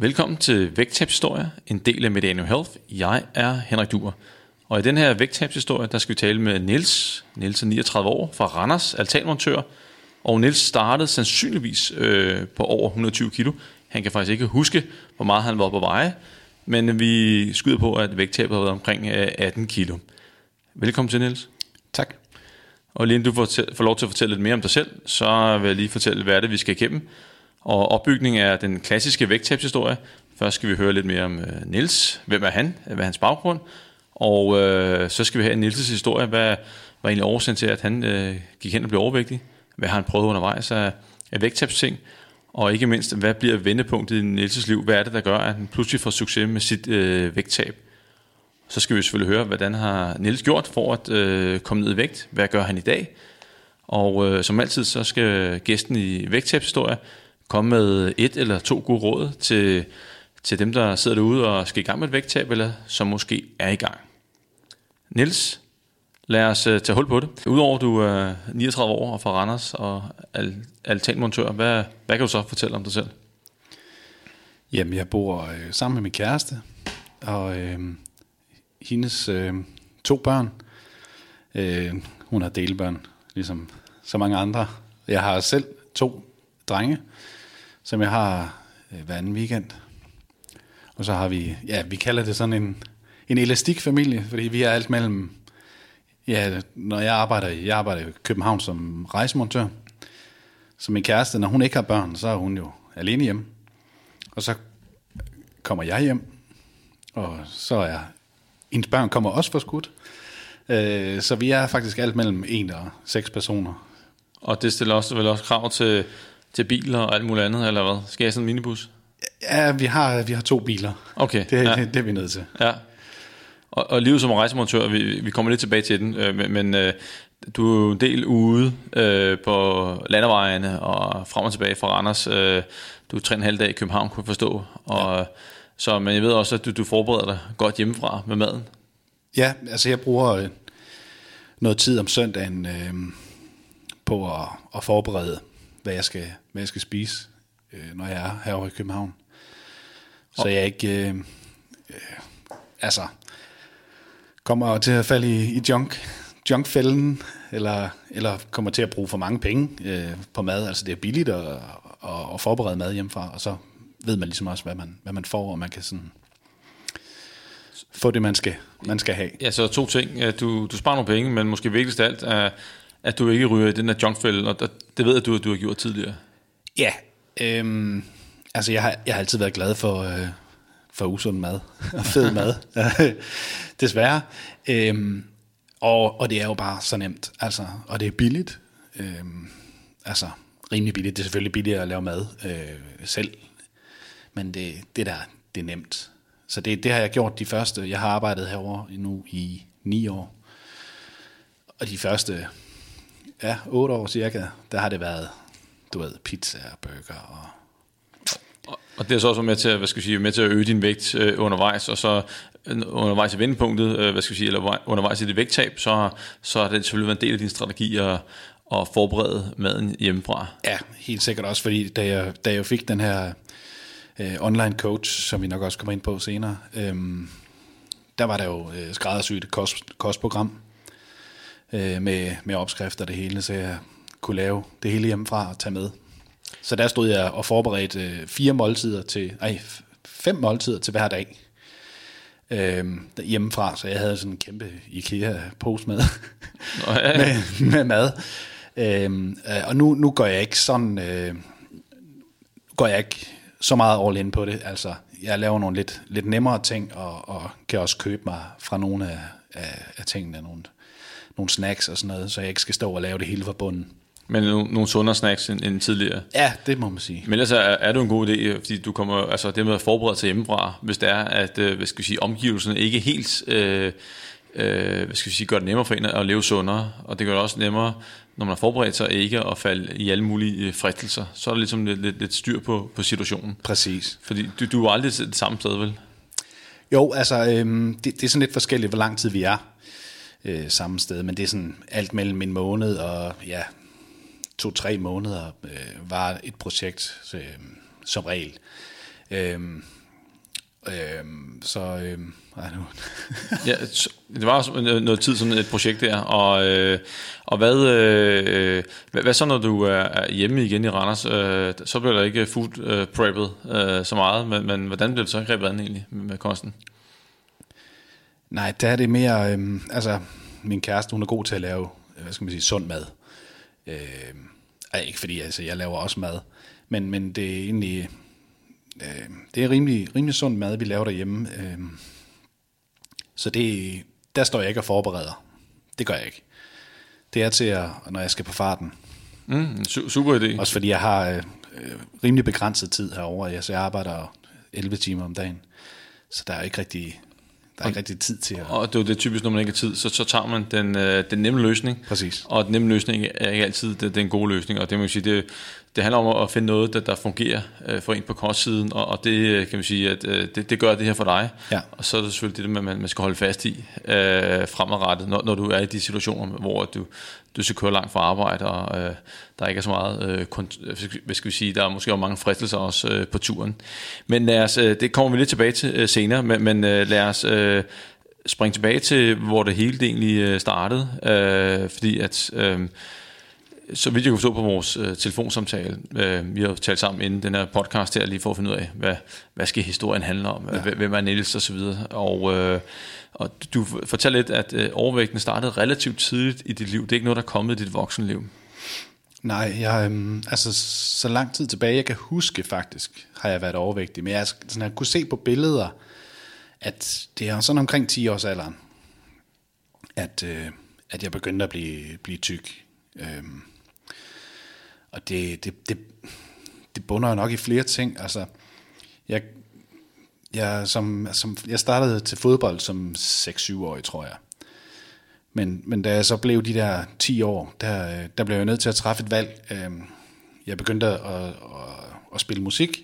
Velkommen til Vægttabshistorie, en del af Mediano Health. Jeg er Henrik Duer. Og i den her vægttabshistorie, der skal vi tale med Niels. Niels er 39 år, fra Randers, altanmontør. Og Niels startede sandsynligvis øh, på over 120 kilo. Han kan faktisk ikke huske, hvor meget han var på veje. Men vi skyder på, at vægttabet har været omkring 18 øh, kilo. Velkommen til, Niels. Tak. Og lige du får, får lov til at fortælle lidt mere om dig selv, så vil jeg lige fortælle, hvad er det, vi skal igennem. Og opbygningen er den klassiske vægttabshistorie. Først skal vi høre lidt mere om øh, Nils. Hvem er han? Hvad er hans baggrund? Og øh, så skal vi have Nils' historie. Hvad var egentlig årsagen til, at han øh, gik hen og blev overvægtig? Hvad har han prøvet undervejs af, af vægttabsting? Og ikke mindst, hvad bliver vendepunktet i Nils' liv? Hvad er det, der gør, at han pludselig får succes med sit øh, vægttab? Så skal vi selvfølgelig høre, hvordan har Nils gjort for at øh, komme ned i vægt? Hvad gør han i dag? Og øh, som altid, så skal gæsten i vægttabshistorie komme med et eller to gode råd til, til dem, der sidder derude og skal i gang med et vægttab, eller som måske er i gang. Nils, lad os uh, tage hul på det. Udover at du er 39 år og fra Randers og al- altanmontør, hvad, hvad kan du så fortælle om dig selv? Jamen, jeg bor øh, sammen med min kæreste, og øh, hendes øh, to børn. Øh, hun har delbørn, ligesom så mange andre. Jeg har selv to drenge, som jeg har øh, hver anden weekend. Og så har vi, ja, vi kalder det sådan en, en elastikfamilie, fordi vi er alt mellem, ja, når jeg arbejder, jeg arbejder i København som rejsemontør, så min kæreste, når hun ikke har børn, så er hun jo alene hjemme. Og så kommer jeg hjem, og så er hendes børn kommer også for skudt. Øh, så vi er faktisk alt mellem en og seks personer. Og det stiller også vel også krav til, til biler og alt muligt andet, eller hvad? Skal jeg sådan en minibus? Ja, vi har, vi har to biler. Okay. Det, ja. det, det er vi nødt til. Ja. Og, og livet som rejsemontør, vi, vi kommer lidt tilbage til den, øh, men, men øh, du er jo en del ude øh, på landevejene og frem og tilbage fra Randers. Øh, du er tre en halv dag i København, kunne jeg forstå. Og, ja. så, men jeg ved også, at du, du forbereder dig godt hjemmefra med maden. Ja, altså jeg bruger øh, noget tid om søndagen øh, på at, at forberede, hvad jeg skal, hvad jeg skal spise, øh, når jeg er herovre i København. Så jeg ikke øh, øh, altså kommer til at falde i, i junk, junkfælden, eller, eller kommer til at bruge for mange penge øh, på mad. Altså det er billigt at, at, at forberede mad hjemmefra, og så ved man ligesom også, hvad man, hvad man får, og man kan sådan få det, man skal, man skal have. Ja, så to ting. Du, du sparer nogle penge, men måske vigtigst af alt er, at du ikke ryger i den der junkfælde, og det ved jeg, du, du har gjort tidligere. Ja, øhm, altså jeg har, jeg har altid været glad for, øh, for usund mad og fed mad, desværre. Øhm, og, og det er jo bare så nemt, altså, og det er billigt. Øhm, altså, rimelig billigt. Det er selvfølgelig billigere at lave mad øh, selv, men det, det der, det er nemt. Så det, det har jeg gjort de første. Jeg har arbejdet herover nu i ni år. Og de første ja, otte år cirka, der har det været, du ved, pizza og burger og og det er så også med til, hvad skal jeg sige, med til at øge din vægt øh, undervejs, og så undervejs i vendepunktet, øh, hvad skal jeg sige, eller undervejs i dit vægttab, så, så er det selvfølgelig været en del af din strategi at, at forberede maden hjemmefra. Ja, helt sikkert også, fordi da jeg, da jeg fik den her øh, online coach, som vi nok også kommer ind på senere, øh, der var der jo øh, skræddersygt kost, kostprogram øh, med, med opskrifter og det hele, så jeg kunne lave det hele hjemmefra og tage med. Så der stod jeg og forberedte øh, fire måltider til, ej, fem måltider til hver dag øh, hjemmefra, så jeg havde sådan en kæmpe IKEA-pose med, Nå, ja, ja. med, med mad. Øh, og nu, nu går jeg ikke sådan, øh, går jeg ikke så meget all in på det. Altså, jeg laver nogle lidt, lidt nemmere ting, og, og kan også købe mig fra nogle af, af, af tingene, nogle, nogle snacks og sådan noget, så jeg ikke skal stå og lave det hele fra bunden. Men nogle, nogle sundere snacks end, end tidligere. Ja, det må man sige. Men ellers er, er det en god idé, fordi du kommer, altså det med at forberede sig hjemmefra, hvis det er, at øh, hvad skal vi sige, omgivelserne ikke helt øh, øh, hvad skal vi sige, gør det nemmere for en at leve sundere, og det gør det også nemmere, når man har forberedt sig ikke at falde i alle mulige fristelser, så er der ligesom lidt, lidt, lidt styr på, på situationen. Præcis. Fordi du, du er aldrig det samme sted, vel? Jo, altså øhm, det, det er sådan lidt forskelligt, hvor lang tid vi er øh, samme sted, men det er sådan alt mellem en måned og ja, to-tre måneder øh, var et projekt øh, som regel. Øhm, øhm, så, øhm, ej, nu. ja, det var også noget tid sådan et projekt der, og, øh, og hvad, øh, hvad, hvad så når du er er hjemme igen i Randers, øh, så bliver der ikke food øh, preppet øh, så meget, men, men hvordan bliver det så grebet an egentlig med, med kosten? Nej, der er det mere, øhm, altså min kæreste, hun er god til at lave, øh, hvad skal man sige, sund mad. Øhm, ej, ikke fordi, altså jeg laver også mad, men, men det er egentlig, øh, det er rimelig, rimelig sund mad, vi laver derhjemme. Øhm, så det, der står jeg ikke og forbereder. Det gør jeg ikke. Det er til, at, når jeg skal på farten. Mm, super idé. Også fordi jeg har øh, øh, rimelig begrænset tid herovre. Altså, jeg arbejder 11 timer om dagen. Så der er ikke rigtig, der er ikke rigtig tid til at... Og det er jo det typisk, når man ikke har tid, så, så tager man den, øh, den nemme løsning. Præcis. Og den nemme løsning er ikke altid det, den gode løsning. Og det, man kan sige, det, det handler om at finde noget, der, der fungerer øh, for en på kostsiden. Og, og det øh, kan man sige, at øh, det, det gør det her for dig. Ja. Og så er det selvfølgelig det, man, man skal holde fast i øh, fremadrettet, når, når du er i de situationer, hvor du, du skal køre langt fra arbejde, og øh, der ikke er så meget, øh, kont- hvad skal vi sige, der er måske også mange fristelser også øh, på turen. Men lad os, øh, det kommer vi lidt tilbage til øh, senere, men, men øh, lad os øh, springe tilbage til, hvor det hele det egentlig øh, startede, øh, fordi at... Øh, så vidt jeg kunne forstå på vores øh, telefonsamtale, øh, vi har talt sammen inden den her podcast her, lige for at finde ud af, hvad, hvad skal historien handle om, ja. hvem er Niels og så videre. Og, øh, og du fortalte lidt, at øh, overvægten startede relativt tidligt i dit liv. Det er ikke noget, der er kommet i dit voksenliv. Nej, jeg, øhm, altså så lang tid tilbage, jeg kan huske faktisk, har jeg været overvægtig. Men jeg sådan, jeg kunne se på billeder, at det er sådan omkring 10 års alderen, at, øh, at jeg begyndte at blive, blive tyk. Øhm, og det, det, det, det bunder jo nok i flere ting. Altså, jeg, jeg, som, som, jeg startede til fodbold som 6-7-årig, tror jeg. Men, men da jeg så blev de der 10 år, der, der blev jeg nødt til at træffe et valg. Øhm, Jeg begyndte at, at, at spille musik,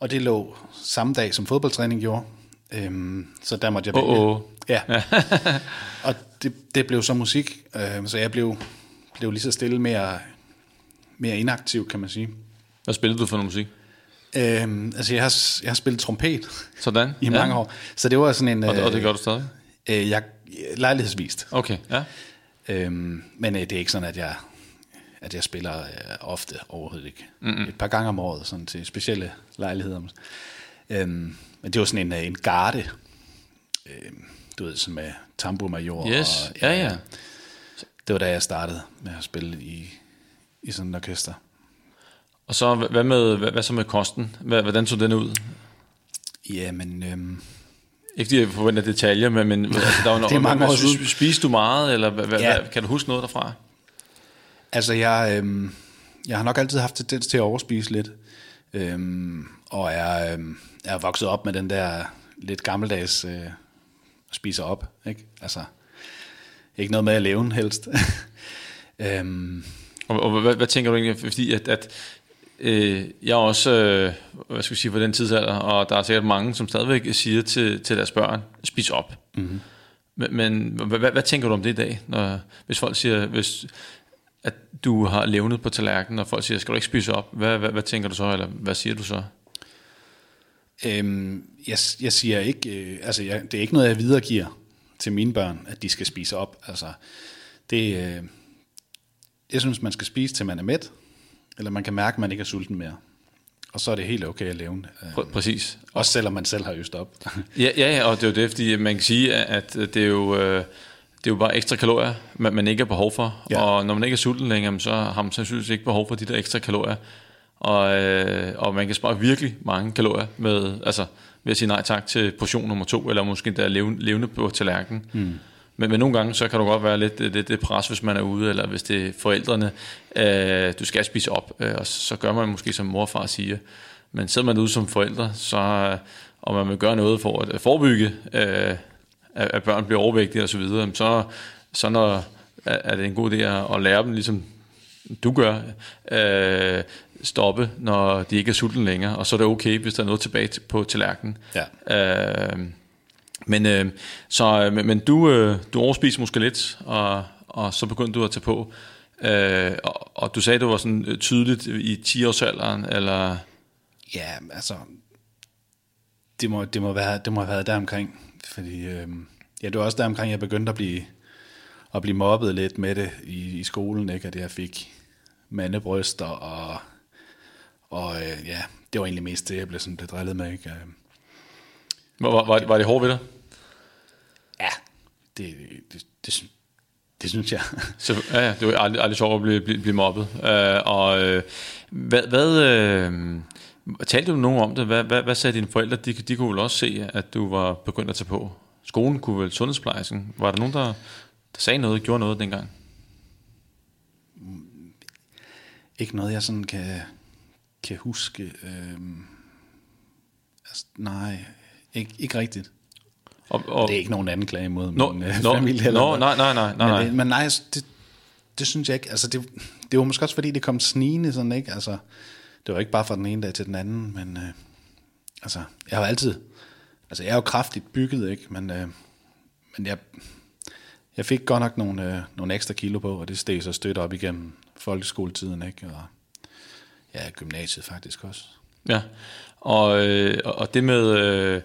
og det lå samme dag, som fodboldtræning gjorde. Øhm, Så der måtte jeg vælge. Åh, åh. Ja. og det, det blev så musik, øhm, så jeg blev, blev lige så stille mere, mere inaktiv, kan man sige. Hvad spillede du for noget musik? Øhm, altså, jeg har, jeg har spillet trompet Sådan? i mange år, så det var sådan en... Og, og det gør du stadig? Øh, jeg, lejlighedsvist. Okay, ja. Øhm, men øh, det er ikke sådan, at jeg, at jeg spiller øh, ofte overhovedet ikke. Mm-hmm. Et par gange om året, sådan til specielle lejligheder. Øhm, men det var sådan en, øh, en garde, øhm, du ved, som med tambourmajor. Yes, og, ja, ja. Det var da jeg startede med at spille i, i sådan et orkester. Og så, hvad, med, hvad, hvad så med kosten? Hvad, hvordan så den ud? Ja, men øhm, Ikke fordi jeg forventer detaljer, men, men altså, der var Det er mange år siden. Spiste du meget, eller hvad, Ja. hvad, kan du huske noget derfra? altså jeg, øhm, jeg har nok altid haft tendens til at overspise lidt. Øhm, og er, øhm, er vokset op med den der lidt gammeldags øh, spiser op. Ikke? Altså, ikke noget med at leve helst. øhm, Og, og hvad, hvad tænker du egentlig? Fordi at, at øh, jeg er også, øh, hvad skal vi sige, på den tidsalder, og der er sikkert mange, som stadigvæk siger til, til deres børn, spis op. Mm-hmm. Men, men hvad, hvad, hvad tænker du om det i dag, når, hvis folk siger, hvis, at du har levnet på tallerkenen, og folk siger, skal du ikke spise op? Hvad, hvad, hvad tænker du så, eller hvad siger du så? øhm, jeg, jeg siger ikke, øh, altså jeg, det er ikke noget, jeg videregiver til mine børn, at de skal spise op. Altså, det, øh, jeg synes, man skal spise, til man er mæt, eller man kan mærke, at man ikke er sulten mere. Og så er det helt okay at leve. Øh, Pr- præcis. også selvom man selv har øst op. Ja, ja, og det er jo det, fordi man kan sige, at det er jo, øh, det er jo bare ekstra kalorier, man, man ikke har behov for. Ja. Og når man ikke er sulten længere, så har man sandsynligvis ikke behov for de der ekstra kalorier. Og, øh, og man kan spare virkelig mange kalorier med, altså, ved at sige nej tak til portion nummer to, eller måske der levende, levende på tallerkenen. Mm. Men, men nogle gange, så kan du godt være lidt, lidt, lidt pres, hvis man er ude, eller hvis det er forældrene, øh, du skal spise op, øh, og så gør man måske som mor og far siger. Men sidder man ude som forældre, så, øh, og man vil gøre noget for at forebygge, øh, at, børn bliver overvægtige osv., så, så, så når, er det en god idé at, lære dem, ligesom du gør, øh, stoppe, når de ikke er sultne længere, og så er det okay, hvis der er noget tilbage til- på tallerkenen. Ja. Øh, men, øh, så, øh, men, men du, øh, du overspiser måske lidt, og, og så begyndte du at tage på. Øh, og, og du sagde, det var sådan øh, tydeligt i 10-årsalderen, eller... Ja, altså, det, må, det, må være, det må have været deromkring, fordi øh, ja, det var også deromkring, jeg begyndte at blive, at blive mobbet lidt med det i, i skolen, ikke? at jeg fik mandebryster, og, og øh, ja, det var egentlig mest det, jeg blev sådan blev drillet med. Ikke? Øh, Var, var, var det hårdt ved dig? Det, det, det, det synes jeg. Så, ja, ja, det var aldrig, aldrig sjovt at blive, blive, blive mobbet. Øh, og øh, hvad, hvad øh, talte du nogen om det? Hvad, hvad, hvad sagde dine forældre? De, de kunne vel også se, at du var begyndt at tage på. Skolen kunne vel sundhedsplejersken. Var der nogen, der, der sagde noget, gjorde noget dengang? Ikke noget, jeg sådan kan, kan huske. Øhm, altså, nej, ikke, ikke rigtigt. Og, og, Det er ikke nogen anden klage imod Nå, min øh, nå, familie. eller nej, nej, nej, nej, nej. Men, det- men nej, altså, det, det synes jeg ikke. Altså, det, det var måske også, fordi det kom snigende sådan, ikke? Altså, det var ikke bare fra den ene dag til den anden, men øh, altså, jeg har altid, altså, jeg er jo kraftigt bygget, ikke? Men, øh, men jeg, jeg fik godt nok nogle, øh, nogle ekstra kilo på, og det steg så stødt op igennem folkeskoletiden, ikke? Og ja, gymnasiet faktisk også. Ja, og, øh, og det med, øh,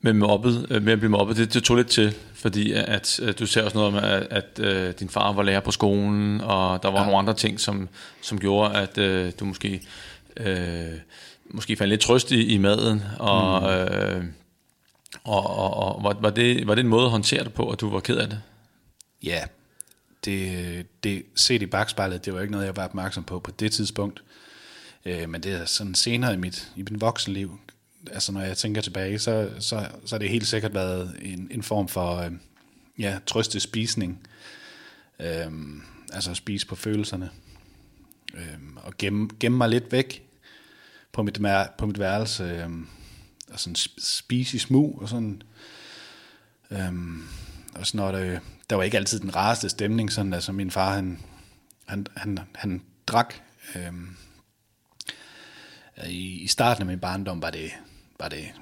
med, mobbet, øh, med at blive mobbet, det, det tog lidt til, fordi at, at du ser også noget om, at, at øh, din far var lærer på skolen, og der var ja. nogle andre ting, som, som gjorde, at øh, du måske, øh, måske fandt lidt trøst i, i maden, og, mm. øh, og, og, og var, var, det, var det en måde at håndtere det på, at du var ked af det? Ja, det, det set i bagspejlet, det var ikke noget, jeg var opmærksom på på det tidspunkt. Øh, men det er sådan senere i mit, i mit voksenliv, altså når jeg tænker tilbage, så, så, så har det helt sikkert været en, en form for øh, ja, trøstespisning. Øh, altså at spise på følelserne. Øh, og gemme, gemme mig lidt væk på mit, på mit værelse. Øh, og sådan spise i smug og sådan... Øh, og sådan når det, øh, der var ikke altid den rareste stemning, sådan altså min far, han, han, han, han drak. Øh, i, I starten af min barndom var det, var det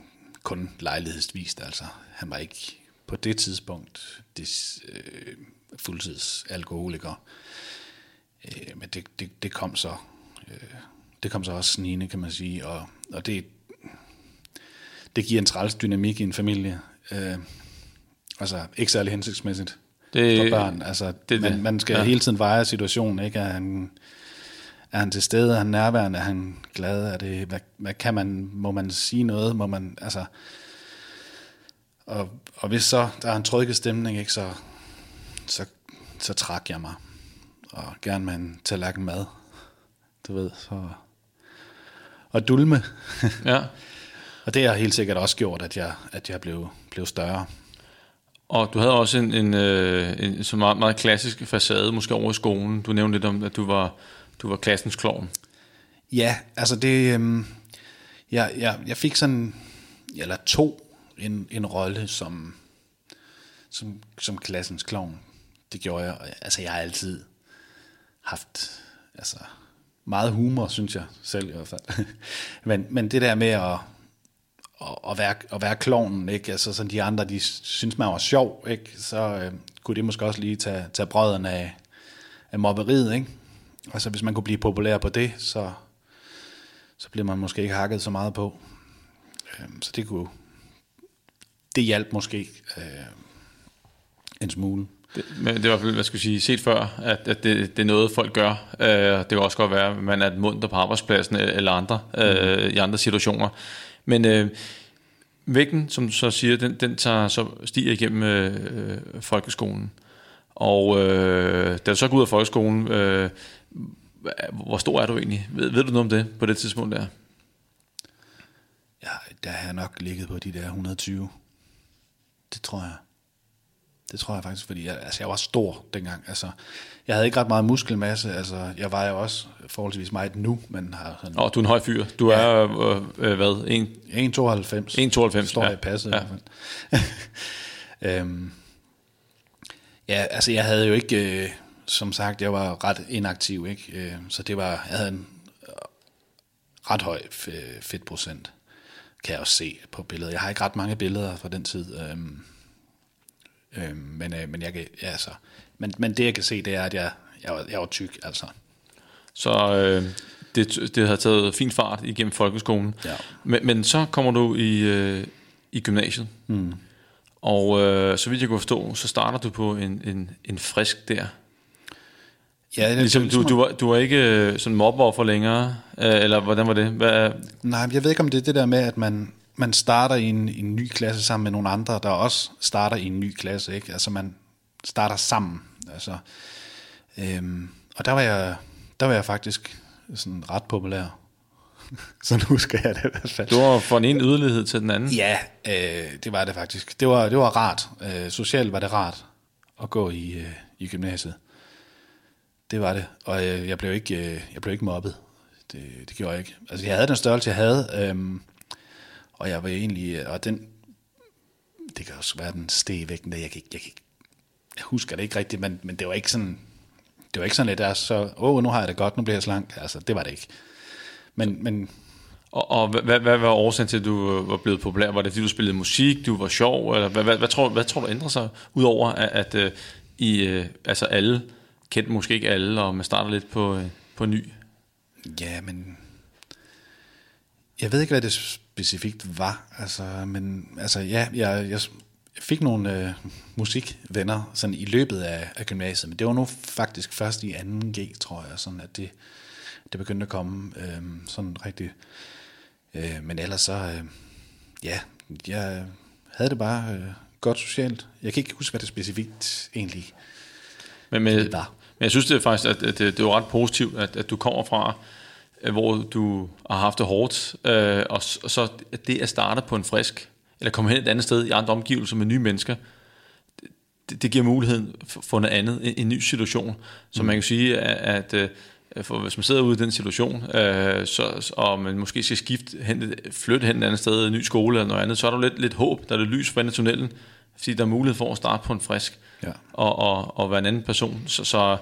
kun lejlighedsvist, altså han var ikke på det tidspunkt det, øh, fuldtids alkoholiker. Øh, men det, det, det kom så øh, det kom så også snigende, kan man sige, og, og det, det giver en træls dynamik i en familie. Øh, altså ikke særlig hensigtsmæssigt Det- for børn. Altså, det man, man skal ja. hele tiden veje situationen. Ikke? Er, han, er han til stede? Er han nærværende? Er han glad? Er det, hvad, hvad kan man? Må man sige noget? Må man, altså, og, og hvis så der er en trygge stemning, ikke, så, så, så træk jeg mig. Og gerne med en tallerken mad. Du ved, så... Og dulme. Ja. Og det har helt sikkert også gjort, at jeg, at jeg blev, blev større. Og du havde også en, en, øh, en så meget, meget klassisk facade, måske over i skolen. Du nævnte lidt om, at du var, du var klassens klovn. Ja, altså det... Øh, jeg, jeg, jeg fik sådan... Eller to en, en rolle som, som, som klassens klovn. Det gjorde jeg. Altså jeg har altid haft altså, meget humor, synes jeg selv i hvert fald. men, men det der med at, at, at, være, at være klovnen, ikke? Altså sådan de andre, de synes man var sjov, ikke? Så øh, kunne det måske også lige tage, tage brødrene af, af mobberiet, ikke? Altså hvis man kunne blive populær på det, så, så bliver man måske ikke hakket så meget på. Øhm, så det kunne, det hjalp måske øh, en smule. Det, men det var, i hvert fald, hvad skal jeg sige, set før, at, at det, det er noget, folk gør. Øh, det kan også godt være, at man er et munter på arbejdspladsen øh, eller andre, øh, i andre situationer. Men øh, vægten, som du så siger, den, den tager så stiger igennem øh, øh folkeskolen. Og øh, da du så går ud af folkeskolen, øh, hvor stor er du egentlig? Ved, ved du noget om det på det tidspunkt der? Ja, der har jeg nok ligget på de der 120. Det tror jeg. Det tror jeg faktisk, fordi jeg, altså jeg var stor dengang. Altså, jeg havde ikke ret meget muskelmasse. Altså, jeg var jo også forholdsvis meget nu, men har sådan Åh, du er en høj fyr. Du Ja. er, øh, øh, hvad, en, 1,92. 1,92, Står ja. i passet. Ja. Ja. I hvert fald. øhm, ja, altså jeg havde jo ikke, øh, som sagt, jeg var ret inaktiv, ikke? Øh, så det var, jeg havde en øh, ret høj f- fedtprocent, kan jeg også se på billedet. Jeg har ikke ret mange billeder fra den tid, øhm, øhm, men, øh, men, jeg kan, ja, altså, men, men det jeg kan se, det er, at jeg, jeg, var, jeg var tyk, altså. Så øh, det, det har taget fin fart igennem folkeskolen. Ja. Men, men så kommer du i, øh, i gymnasiet. Mm. Og øh, så vidt jeg kunne forstå, så starter du på en, en, en frisk der. Ja, det, Ligesom, det- du, du, var, du var ikke øh, sådan mobber længere, øh, eller hvordan var det? Hvad, Nej, jeg ved ikke, om det er det der med, at man, man starter i en, en ny klasse sammen med nogle andre, der også starter i en ny klasse. Ikke? Altså man starter sammen. Altså, øhm, og der var, jeg, der var jeg faktisk sådan ret populær. Sådan husker jeg det i hvert fald. du var fra den ene yderlighed til den anden. Ja, øh, det var det faktisk. Det var, det var rart. Øh, socialt var det rart at gå i, øh, i gymnasiet. Det var det. Og øh, jeg, blev ikke, øh, jeg blev ikke mobbet. Det, det gjorde jeg ikke. Altså, jeg havde den størrelse, jeg havde. Øhm, og jeg var egentlig... Øh, og den... Det kan også være, den steg væk. Jeg, jeg, ikke- jeg, ikke- jeg husker det ikke rigtigt, men, men det var ikke sådan... Det var ikke sådan lidt, der så... Åh, oh, nu har jeg det godt, nu bliver jeg slank. Altså, det var det ikke. Men, men Og, og hvad, hvad, hvad var årsagen til, at du øh, var blevet populær? Var det, fordi du spillede musik, du var sjov? Eller hvad, hvad, hvad, tror, hvad tror du ændrede sig? Udover at, at at I, altså alle, kendt måske ikke alle, og man starter lidt på, øh, på ny. Ja, men jeg ved ikke, hvad det specifikt var. Altså, men altså, ja, jeg, jeg fik nogle øh, musikvenner sådan i løbet af, af gymnasiet, men det var nu faktisk først i 2G, tror jeg, sådan at det, det begyndte at komme øh, sådan rigtig. Øh, men ellers så, øh, ja, jeg havde det bare øh, godt socialt. Jeg kan ikke huske, hvad det specifikt egentlig men, med, men jeg synes det er faktisk, at, at det, det var ret positivt, at, at du kommer fra, øh, hvor du har haft det hårdt, øh, og, og så at det at starte på en frisk, eller komme hen et andet sted i andre omgivelser med nye mennesker, det, det giver muligheden for, noget andet, en, en ny situation. Så man kan sige, at, at øh, for hvis man sidder ude i den situation, øh, så, og man måske skal skifte hen, flytte hen et andet sted, en ny skole eller noget andet, så er der jo lidt, lidt håb, der er lidt lys for enden af tunnelen, fordi der er mulighed for at starte på en frisk Ja. og, og, og være en anden person. Så, så,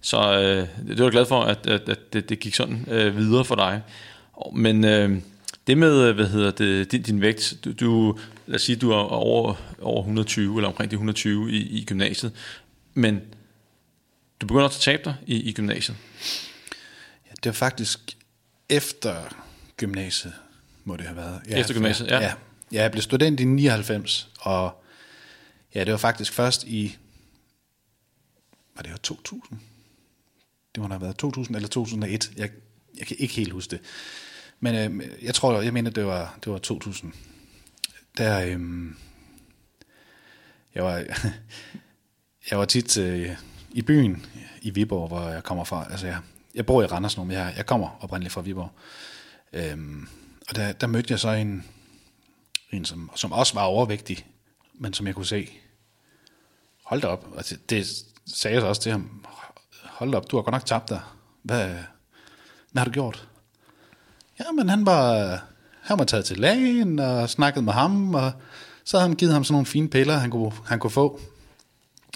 så øh, det var jeg glad for, at, at, at det, det gik sådan øh, videre for dig. Men øh, det med, øh, hvad hedder det, din, din vægt, du, du, lad os sige, du er over, over 120, eller omkring de 120 i, i gymnasiet, men du begynder også at tabe dig i, i gymnasiet. Ja, det var faktisk efter gymnasiet, må det have været. Ja, Efter gymnasiet, ja. ja. Ja, jeg blev student i 99, og ja, det var faktisk først i, var det jo 2000? Det må have været 2000 eller 2001. Jeg, jeg kan ikke helt huske det. Men øh, jeg tror, jeg mener, det var, det var 2000. Der, øh, jeg var, jeg var tit øh, i byen i Viborg, hvor jeg kommer fra. Altså, jeg, jeg bor i Randers nu, men jeg, jeg kommer oprindeligt fra Viborg. Øhm, og der, der mødte jeg så en, en som, som også var overvægtig, men som jeg kunne se, hold da op. Altså, det sagde jeg så også til ham, hold da op, du har godt nok tabt dig. Hvad, hvad har du gjort? Ja, men han var, han var taget til lægen og snakket med ham, og så havde han givet ham sådan nogle fine piller, han kunne, han kunne få,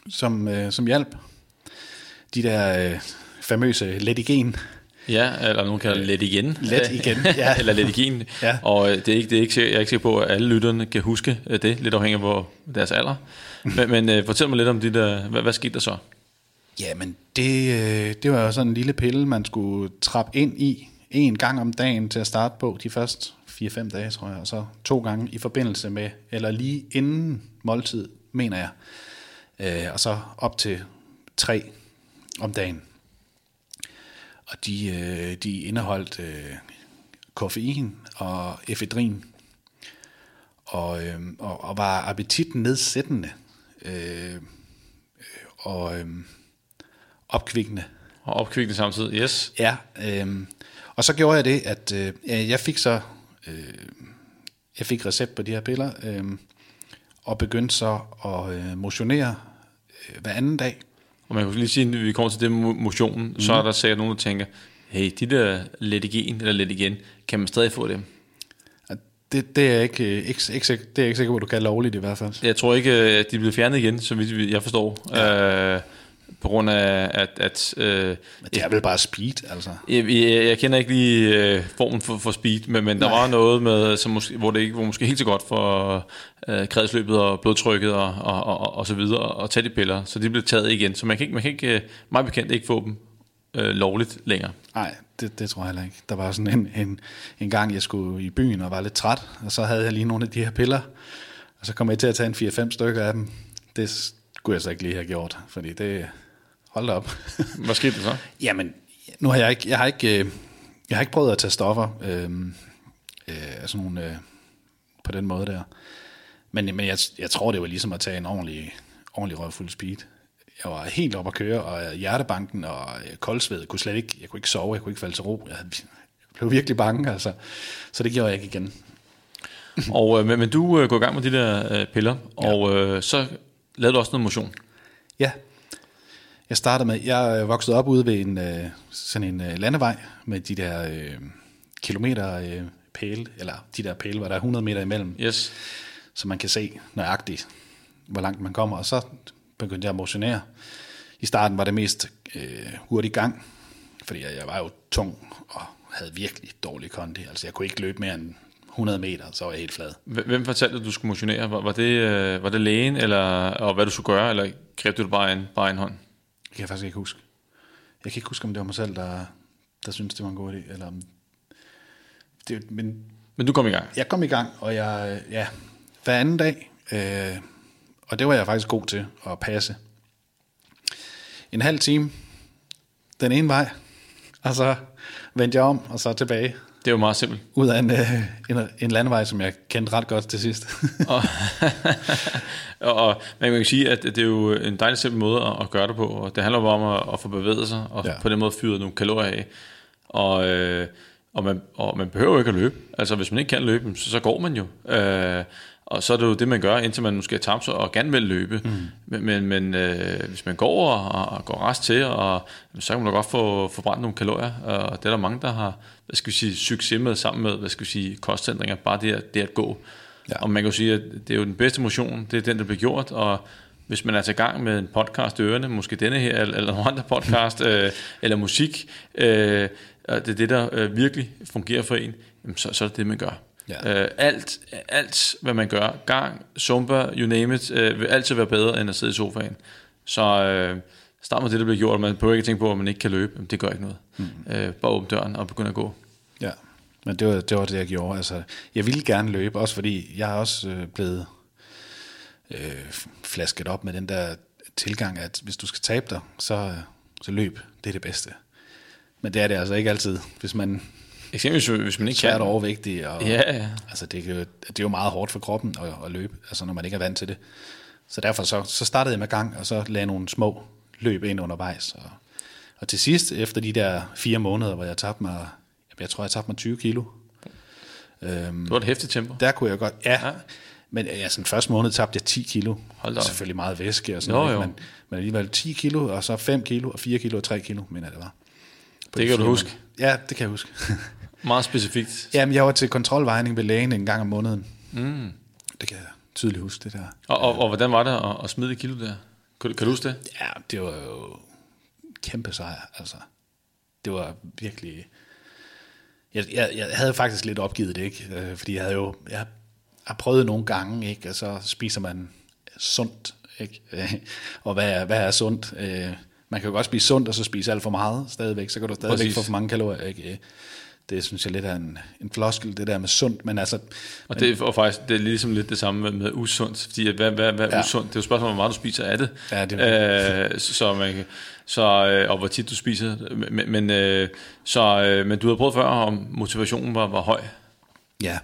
som, øh, som hjælp. De der øh, famøse letigen. Ja, eller nogen kalder let igen. Let igen, ja. eller let igen. Ja. Og øh, det er ikke, det er ikke, jeg er ikke sikker på, at alle lytterne kan huske øh, det, lidt afhængig af hvor deres alder. Men, men øh, fortæl mig lidt om det der, hvad, hvad skete der så? Jamen, det, øh, det var jo sådan en lille pille, man skulle trappe ind i en gang om dagen til at starte på de første 4-5 dage, tror jeg, og så to gange i forbindelse med, eller lige inden måltid, mener jeg, øh, og så op til tre om dagen. Og de, øh, de indeholdt øh, koffein og efedrin, og, øh, og, og var appetitten nedsættende, øh, øh, og... Øh, opkvikkende. Og opkvikkende samtidig, yes. Ja, øh, og så gjorde jeg det, at øh, jeg fik så øh, jeg fik recept på de her piller, øh, og begyndte så at øh, motionere øh, hver anden dag. Og man kan lige sige, når vi kommer til det med motionen, mm. så er der sikkert nogen, der tænker, hey, de der let igen eller let igen, kan man stadig få dem? Det, det, er ikke, øh, ikke, ikke, sikker- det er ikke sikker på, du kan lovligt i hvert fald. Jeg tror ikke, at de bliver fjernet igen, så vidt jeg forstår. Ja. Øh, på grund af, at... at øh, Men det er vel bare speed, altså. Jeg, jeg, jeg kender ikke lige øh, formen for, for speed, men, men der Nej. var noget, med, som måske, hvor det ikke var måske helt så godt for øh, kredsløbet og blodtrykket og, og, og, og så videre, og tage de piller, så de blev taget igen. Så man kan ikke, man kan ikke øh, meget bekendt ikke få dem øh, lovligt længere. Nej, det, det tror jeg heller ikke. Der var sådan en, en, en gang, jeg skulle i byen og var lidt træt, og så havde jeg lige nogle af de her piller, og så kom jeg til at tage en 4-5 stykker af dem. Det skulle jeg så ikke lige have gjort, fordi det... Hold op. Hvad skete der så? Jamen, nu har jeg ikke... Jeg har ikke, øh, jeg har ikke prøvet at tage stoffer, øh, øh, sådan nogle, øh, på den måde der. Men, men jeg, jeg tror, det var ligesom at tage en ordentlig, ordentlig røvfuld speed. Jeg var helt op at køre, og hjertebanken og koldsved, jeg kunne slet ikke, jeg kunne ikke sove, jeg kunne ikke falde til ro. Jeg blev virkelig bange, altså. Så det gjorde jeg ikke igen. og, øh, men, men du øh, går i gang med de der øh, piller, ja. og øh, så lavede du også noget motion. Ja. Jeg startede med, jeg voksede op ude ved en, øh, sådan en øh, landevej med de der øh, kilometer øh, pæle, eller de der pæle, hvor der er 100 meter imellem. Yes. Så man kan se nøjagtigt, hvor langt man kommer. Og så begyndte jeg at motionere. I starten var det mest øh, hurtig gang, fordi jeg, jeg var jo tung og havde virkelig dårlig kondi. Altså jeg kunne ikke løbe mere end 100 meter, så var jeg helt flad. Hvem fortalte at du skulle motionere? Var, var, det, øh, var det lægen, eller, og hvad du skulle gøre, eller greb du det bare en, bare en hånd? Det kan jeg faktisk ikke huske. Jeg kan ikke huske, om det var mig selv, der, der syntes, det var en god idé, eller. Det, men, men du kom i gang? Jeg kom i gang, og jeg, ja, hver anden dag, øh, og det var jeg faktisk god til at passe. En halv time, den ene vej, og så vendte jeg om, og så tilbage. Det er jo meget simpelt. Ud af en, øh, en, en landevej, som jeg kendte ret godt til sidst. og, og man kan sige, at det er jo en dejlig simpel måde at, at gøre det på, og det handler bare om at, at få bevæget sig, og ja. på den måde fyre nogle kalorier af. Og, øh, og, man, og man behøver ikke at løbe. Altså hvis man ikke kan løbe, så, så går man jo. Øh, og så er det jo det, man gør, indtil man måske er tabt sig og gerne vil løbe. Mm. Men, men, men øh, hvis man går og, og går rest til, og, så kan man da godt få, få brændt nogle kalorier. Og det er der mange, der har hvad skal vi sige, succes med sammen med hvad skal vi sige, kostændringer. Bare det, at, det at gå. Ja. Og man kan jo sige, at det er jo den bedste motion, det er den, der bliver gjort. Og hvis man er til gang med en podcast i ørene, måske denne her, eller, eller nogle andre podcast, øh, eller musik, øh, det er det, der øh, virkelig fungerer for en, så, så er det det, man gør. Ja. Øh, alt, alt, hvad man gør, gang, zumba, you name it, øh, vil altid være bedre, end at sidde i sofaen. Så øh, start med det, der bliver gjort, man behøver ikke tænke på, at man ikke kan løbe. Det gør ikke noget. Mm. Øh, bare åbne døren og begynde at gå. Ja, men det var, det var det, jeg gjorde. Altså, jeg ville gerne løbe, også fordi jeg er også øh, blevet øh, flasket op med den der tilgang, at hvis du skal tabe dig, så, så løb. Det er det bedste. Men det er det altså ikke altid. Hvis man Eksempelvis hvis man ikke svært kan. overvægtig. Og, ja, ja. Altså det, er jo, det er jo meget hårdt for kroppen at, at løbe, altså når man ikke er vant til det. Så derfor så, så startede jeg med gang, og så lagde nogle små løb ind undervejs. Og, og til sidst, efter de der fire måneder, hvor jeg tabte mig, jeg tror, jeg tabte mig 20 kilo. Øhm, det var et hæftigt tempo. Der kunne jeg godt, ja. ja. Men ja, sådan første måned tabte jeg 10 kilo. Hold da. Selvfølgelig meget væske og sådan jo, noget. Men, men alligevel 10 kilo, og så 5 kilo, og 4 kilo og 3 kilo, mener jeg det var. På det kan du huske? Ja, det kan jeg huske. Meget specifikt. Jamen, jeg var til kontrolvejning ved lægen en gang om måneden. Mm. Det kan jeg tydeligt huske, det der. Og, og, og hvordan var det at, at smide kilo der? Kan, kan du huske det? Ja, det var jo kæmpe sejr, altså. Det var virkelig... Jeg, jeg, jeg havde faktisk lidt opgivet det, ikke? Øh, fordi jeg havde jo... Jeg har prøvet nogle gange, ikke? Og så spiser man sundt, ikke? og hvad er, hvad er sundt? Øh, man kan jo godt spise sundt, og så spise alt for meget stadigvæk, så kan du stadigvæk Præcis. få for mange kalorier, ikke? Det synes jeg lidt er en, en floskel, det der med sundt, men altså... Og det og faktisk det er ligesom lidt det samme med, med usundt, fordi hvad, hvad, hvad er ja. usundt? Det er jo spørgsmål, hvor meget du spiser af det. Ja, det øh, så man, så, øh, og hvor tit du spiser. Men, men, øh, så, øh, men du har prøvet før, om motivationen var, var høj. Ja,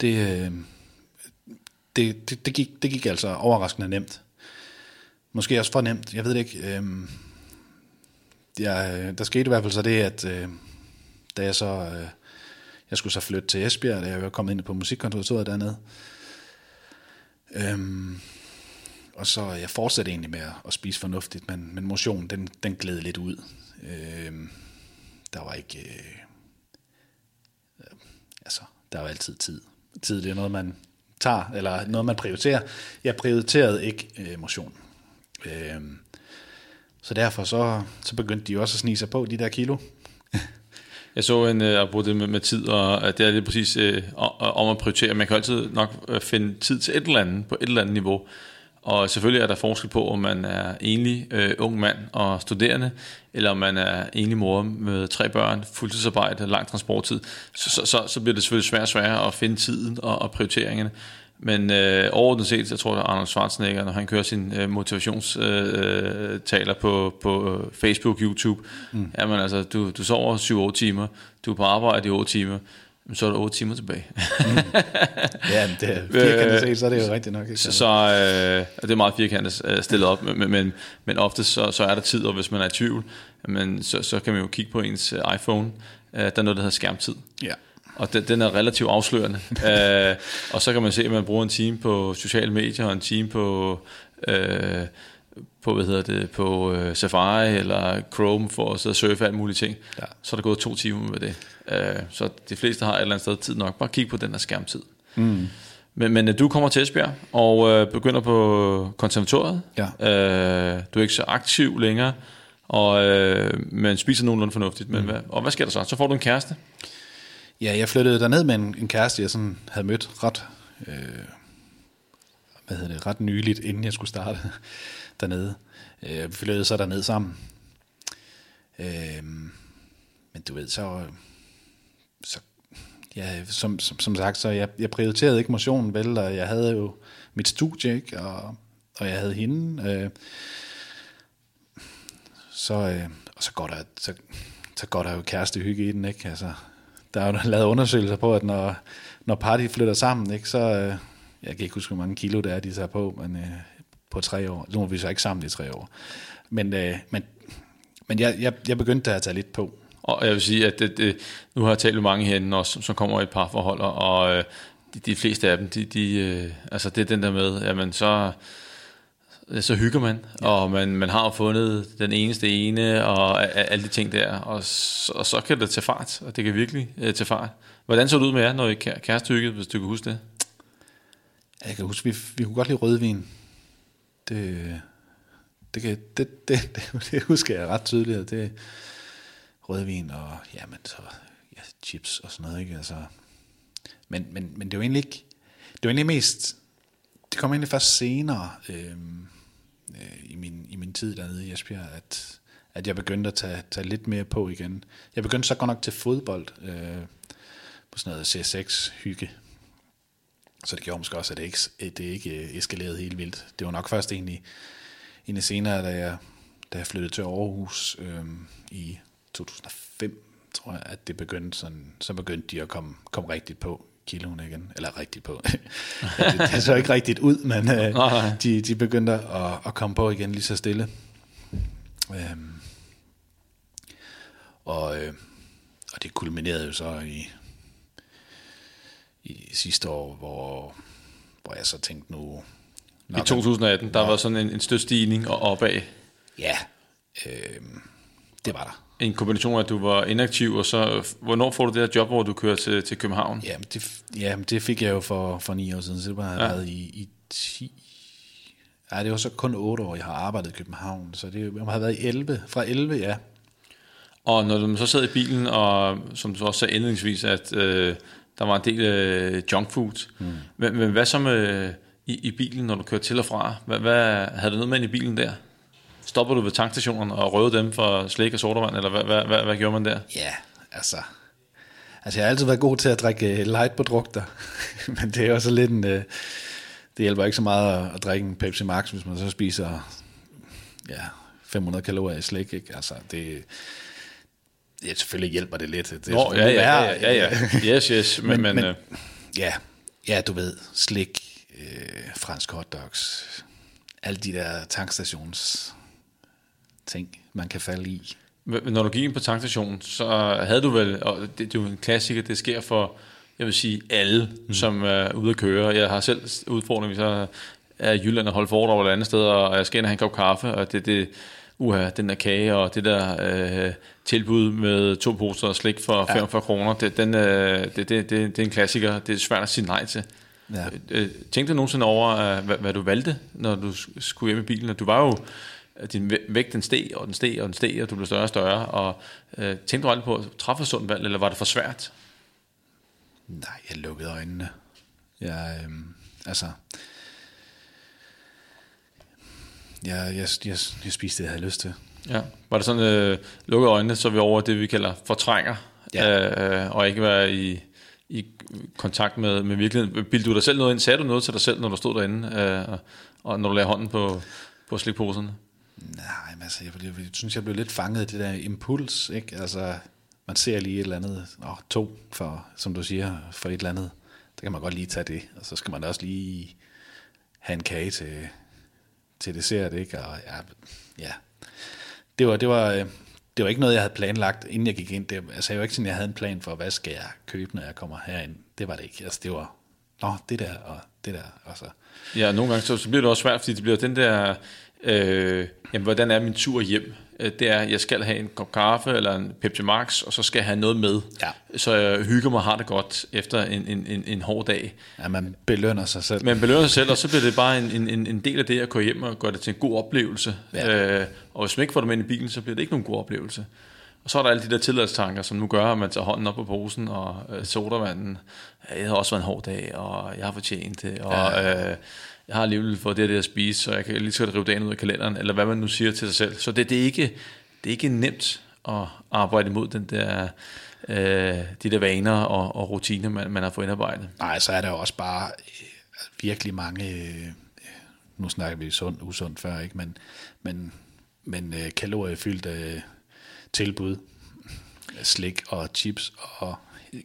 det, øh, det, det, det, gik, det gik altså overraskende nemt. Måske også for nemt, jeg ved det ikke. Øh, ja, der skete i hvert fald så det, at... Øh, da jeg så, øh, jeg skulle så flytte til Esbjerg, da jeg var kommet ind på musikkonservatoriet dernede. Øhm, og så jeg fortsatte egentlig med at, spise fornuftigt, men, men motion, den, den gled lidt ud. Øhm, der var ikke, øh, altså, der var altid tid. Tid, det er noget, man tager, eller noget, man prioriterer. Jeg prioriterede ikke øh, motion. Øhm, så derfor så, så begyndte de også at snige sig på, de der kilo. Jeg så en, øh, uh, bruge det med, med tid, og at det er lige præcis øh, om at prioritere. Man kan altid nok øh, finde tid til et eller andet, på et eller andet niveau. Og selvfølgelig er der forskel på, om man er enlig øh, ung mand og studerende, eller om man er enlig mor med tre børn, fuldtidsarbejde, lang transporttid. Så, så, så, så bliver det selvfølgelig svært og sværere at finde tiden og, og prioriteringerne. Men øh, overordnet set, jeg tror, at Arnold Schwarzenegger, når han kører sine øh, motivationstaler øh, på, på Facebook, YouTube, mm. jamen altså, du, du sover 7-8 timer, du er på arbejde i 8 timer, så er der 8 timer tilbage. mm. Ja, det er firkantet set, så er det jo rigtigt nok. Ikke? Så, så øh, det er meget firkantet øh, stillet op, men, men, men ofte så, så er der tid, og hvis man er i tvivl, men så, så kan man jo kigge på ens øh, iPhone, øh, der er noget, der hedder skærmtid. Ja. Og den, den er relativt afslørende. uh, og så kan man se, at man bruger en time på sociale medier, og en time på, uh, på, hvad hedder det, på uh, Safari eller Chrome for at sidde og surfe alt mulige ting. Ja. Så er der gået to timer med det. Uh, så de fleste har et eller andet sted tid nok. Bare kig på den her skærmtid. Mm. Men, men du kommer til Esbjerg og uh, begynder på konservatoriet. Ja. Uh, du er ikke så aktiv længere, og, uh, men spiser nogenlunde fornuftigt. Men, mm. hvad, og hvad sker der så? Så får du en kæreste. Ja, jeg flyttede derned med en, en kæreste, jeg sådan havde mødt ret, øh, hvad hedder det, ret nyligt, inden jeg skulle starte dernede. Øh, vi flyttede så derned sammen. Øh, men du ved, så, så ja, som, som, som sagt, så jeg, jeg prioriterede ikke motionen vel, og jeg havde jo mit studie, ikke, og, og jeg havde hende. Øh, så, øh, og så går der, så, så går der jo kærestehygge i den, ikke? Altså, der er jo lavet undersøgelser på, at når, når party flytter sammen, ikke, så, øh, jeg kan ikke huske, hvor mange kilo det er, de tager på, men øh, på tre år. Nu er vi så ikke sammen i tre år. Men, øh, men, men jeg, jeg, jeg begyndte at tage lidt på. Og jeg vil sige, at det, det, nu har jeg talt med mange herinde også, som kommer i et par forhold, og øh, de, de fleste af dem, de, de, øh, altså det er den der med, jamen så, så hygger man, ja. og man, man har fundet den eneste ene, og alle de ting der, og, så, og så kan det tage fart, og det kan virkelig uh, tage fart. Hvordan så det ud med jer, når I kærestehygget, hvis du kan huske det? Jeg kan huske, vi, vi kunne godt lide rødvin. Det, det, kan, det, det, det, det husker jeg ret tydeligt, det rødvin og jamen, så, ja, chips og sådan noget. Ikke? Altså, men, men, men det var egentlig ikke, det var egentlig mest, det kom egentlig først senere, øh, øh, i, min, i min tid dernede i Esbjerg, at, at jeg begyndte at tage, tage lidt mere på igen. Jeg begyndte så godt nok til fodbold, øh, på sådan noget C6-hygge. Så det gjorde måske også, at det ikke, det ikke øh, eskalerede helt vildt. Det var nok først egentlig, egentlig senere, da jeg, da jeg flyttede til Aarhus øh, i 2005, tror jeg, at det begyndte sådan, så begyndte de at komme, komme rigtigt på kiloen igen, eller rigtigt på. det, det så ikke rigtigt ud, men øh, de, de begyndte at, at komme på igen lige så stille. Øhm, og, øh, og det kulminerede jo så i, i sidste år, hvor, hvor jeg så tænkte nu... I 2018, der var sådan en, en stød stigning og opad. Ja, øh, det var der en kombination af, at du var inaktiv, og så, hvornår får du det her job, hvor du kører til, til København? Jamen det, jamen, det fik jeg jo for, for ni år siden, så det var jeg ja. i, i 10... Nej, det var så kun 8 år, jeg har arbejdet i København, så det, jeg har været i 11, fra 11, ja. Og når du så sad i bilen, og som du også sagde indledningsvis, at øh, der var en del øh, junk food, mm. men, men hvad så med i, i bilen, når du kører til og fra? Hvad, hvad, havde du noget med i bilen der? Stopper du ved tankstationen og røvede dem for slik og sodavand, eller hvad, hvad, hvad, hvad gjorde man der? Ja, altså... Altså, jeg har altid været god til at drikke øh, light-produkter, men det er også lidt en... Øh, det hjælper ikke så meget at, at drikke en Pepsi Max, hvis man så spiser ja, 500 kalorier i slik, ikke? Altså, det... Ja, selvfølgelig hjælper det lidt. Det Nå, ja, ja, ja, ja, ja. Yes, yes. Men, men, men, øh... ja, ja, du ved, slik, øh, fransk hotdogs, alle de der tankstations ting, man kan falde i. Når du gik ind på tankstationen, så havde du vel, og det, det er jo en klassiker, det sker for, jeg vil sige, alle, mm. som er ude at køre. Jeg har selv udfordring, hvis jeg er i Jylland og holder foredrag eller andet sted, og jeg skal ind og have en kop kaffe, og det, det uha, den der kage og det der øh, tilbud med to poser slik for 45 ja. kroner, det, den, øh, det, det, det, det er en klassiker. Det er svært at sige nej til. Ja. Øh, tænkte du nogensinde over, øh, hvad, hvad du valgte, når du skulle hjem i bilen? Du var jo din vægt den steg, og den steg, og den steg, og du blev større og større, og øh, tænkte du aldrig på at træffe et sundt valg, eller var det for svært? Nej, jeg lukkede øjnene. Jeg, øh, altså, jeg, jeg, jeg, jeg spiste det, jeg havde lyst til. Ja. Var det sådan, øh, lukke øjnene, så vi over det, vi kalder fortrænger, Ja. øh, og ikke være i, i kontakt med, med virkeligheden. Bildte du dig selv noget ind? Sagde du noget til dig selv, når du stod derinde, øh, og, og når du lagde hånden på, på slikposerne? Nej, men altså, jeg, jeg, jeg synes, jeg blev lidt fanget i det der impuls, ikke? Altså, man ser lige et eller andet, åh, to, for, som du siger, for et eller andet. Der kan man godt lige tage det, og så skal man også lige have en kage til, til dessert, ikke? Og ja, ja. Det var, det var, øh, det var ikke noget, jeg havde planlagt, inden jeg gik ind. Det, altså, jeg var ikke sådan, jeg havde en plan for, hvad skal jeg købe, når jeg kommer herind. Det var det ikke. Altså, det var, nå, det der, og det der, og så. Ja, nogle gange så, så bliver det også svært, fordi det bliver den der, øh, jamen, hvordan er min tur hjem? Øh, Det er, jeg skal have en kop kaffe eller en Pepsi Max, og så skal jeg have noget med, Ja. så jeg hygger mig og har det godt efter en, en, en, en hård dag. Ja, man belønner sig selv. Man belønner sig selv, og så bliver det bare en, en, en- del af det at gå hjem og gøre det til en god oplevelse. Ja. Øh, og hvis man ikke får dem ind i bilen, så bliver det ikke nogen god oplevelse. Og så er der alle de der tilladstanker, som nu gør, at man tager hånden op på posen og øh, sodavanden. Ja, Jeg har også været en hård dag, og jeg har fortjent det, og øh, jeg har alligevel fået det og det at spise, så jeg kan lige så godt rive dagen ud af kalenderen, eller hvad man nu siger til sig selv. Så det, det, er, ikke, det er ikke nemt at arbejde imod den der, øh, de der vaner og, og rutiner, man, man har fået indarbejdet. Nej, så er der også bare øh, virkelig mange, øh, nu snakker vi sund, usund før, ikke? men, men, men øh, kaloriefyldte øh, tilbud, slik og chips og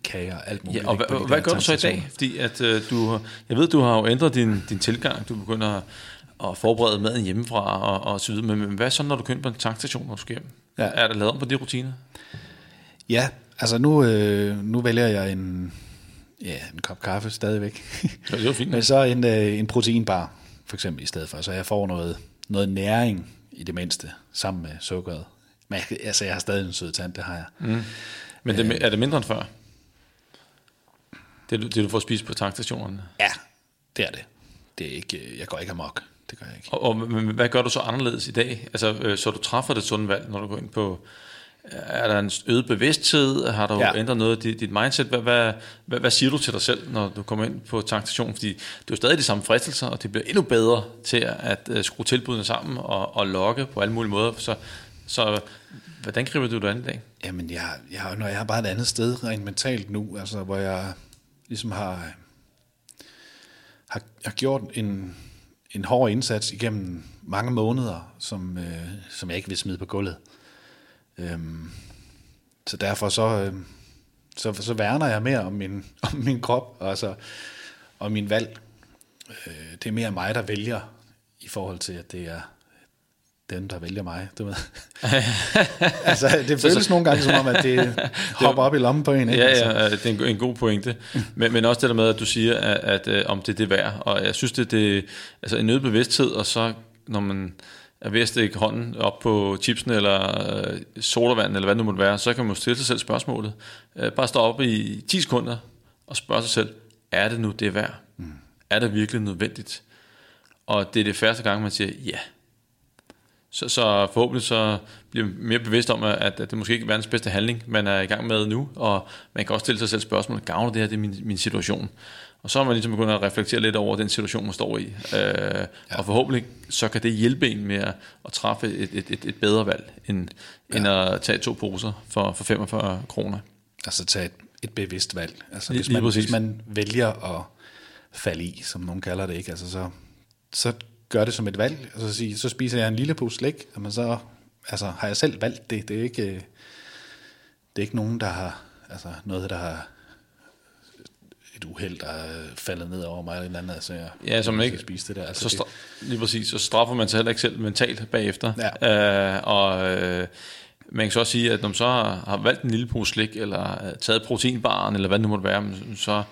kager og alt muligt. Ja, og ikke, på hvad, gør du så i dag? Fordi at, øh, du, jeg ved, du har jo ændret din, din tilgang. Du begynder at, forberede maden hjemmefra og, og så videre. Men, men hvad så, når du kører på en tankstation, når du skal hjem? Ja. Er der lavet om på de rutiner? Ja, altså nu, øh, nu vælger jeg en, ja, en kop kaffe stadigvæk. Ja, det var fint. Men så en, øh, en proteinbar, for eksempel, i stedet for. Så jeg får noget, noget næring i det mindste, sammen med sukkeret. Men jeg, altså, jeg har stadig en sød tand, det har jeg. Mm. Men det, er det mindre end før? Det, du- det du får spist på tankstationerne? Ja, det er det. det er ikke, øh, jeg går ikke amok. Det gør jeg ikke. Og, og men hvad gør du så anderledes i dag? Altså, øh, så du træffer det sunde valg, når du går ind på... Er der en øget bevidsthed? Har du ja. Ændret noget af dit, mindset? Hvad, hvad, hvad, hvad siger du til dig selv, når du kommer ind på tankstationen? Fordi det er jo stadig de samme fristelser, og det bliver endnu bedre til at, øh, skrue tilbudene sammen og, og lokke på alle mulige måder. Så, så hvordan griber du det an i dag? Jamen, jeg, jeg, når jeg er bare et andet sted rent mentalt nu, altså, hvor jeg ligesom har, har, har gjort en, en hård indsats igennem mange måneder, som, øh, som jeg ikke vil smide på gulvet. Øhm, så derfor så, øh, så, så værner jeg mere om min, om min krop, og, altså og min valg. Øh, det er mere mig, der vælger, i forhold til, at det er dem, der vælger mig. Du ved. altså, det føles nogle gange som om, at det hopper op i lommen på en. Ikke? Ja, Altså, ja, øh, det er en, en god pointe. Men, men også det der med, at du siger, at, at, at om det er det værd. Og jeg synes, det, det altså en øget bevidsthed, og så når man er ved at stikke hånden op på chipsen eller øh, sodavand, eller hvad det nu måtte være, så kan man stille sig selv spørgsmålet. Øh, bare stå op i 10 sekunder og spørge sig selv, er det nu det værd? Mm. Er det virkelig nødvendigt? Og det er det første gang, man siger ja. Så, så forhåbentlig så bliver man mere bevidst om, at, at det måske ikke er verdens bedste handling, man er i gang med nu, og man kan også stille sig selv spørgsmål, gavner det her, det er min, min situation? Og så er man ligesom begyndt at reflektere lidt over den situation, man står i. Øh, ja. Og forhåbentlig så kan det hjælpe en med at, at træffe et, et, et, et bedre valg, end, ja. end at tage to poser for, for 45 kroner. altså tage et, et bevidst valg. Altså, Lige- hvis, man, hvis man vælger at falde i, som nogen kalder det, ikke? Altså, så, så gør det som et valg. Altså, sige, så spiser jeg en lille pose slik, men så altså, har jeg selv valgt det. Det er ikke, øh, det er ikke nogen, der har altså, noget, der har et uheld, der er faldet ned over mig eller et eller andet. Altså, jeg, Ja, som ikke- skal spise det der. Altså, Så det, stra- lige præcis, så straffer man sig heller ikke selv mentalt bagefter. Ja. Øh, og øh, man kan så også sige, at når man så har, valgt en lille pose slik, eller øh, taget proteinbaren, eller hvad det nu måtte være, så,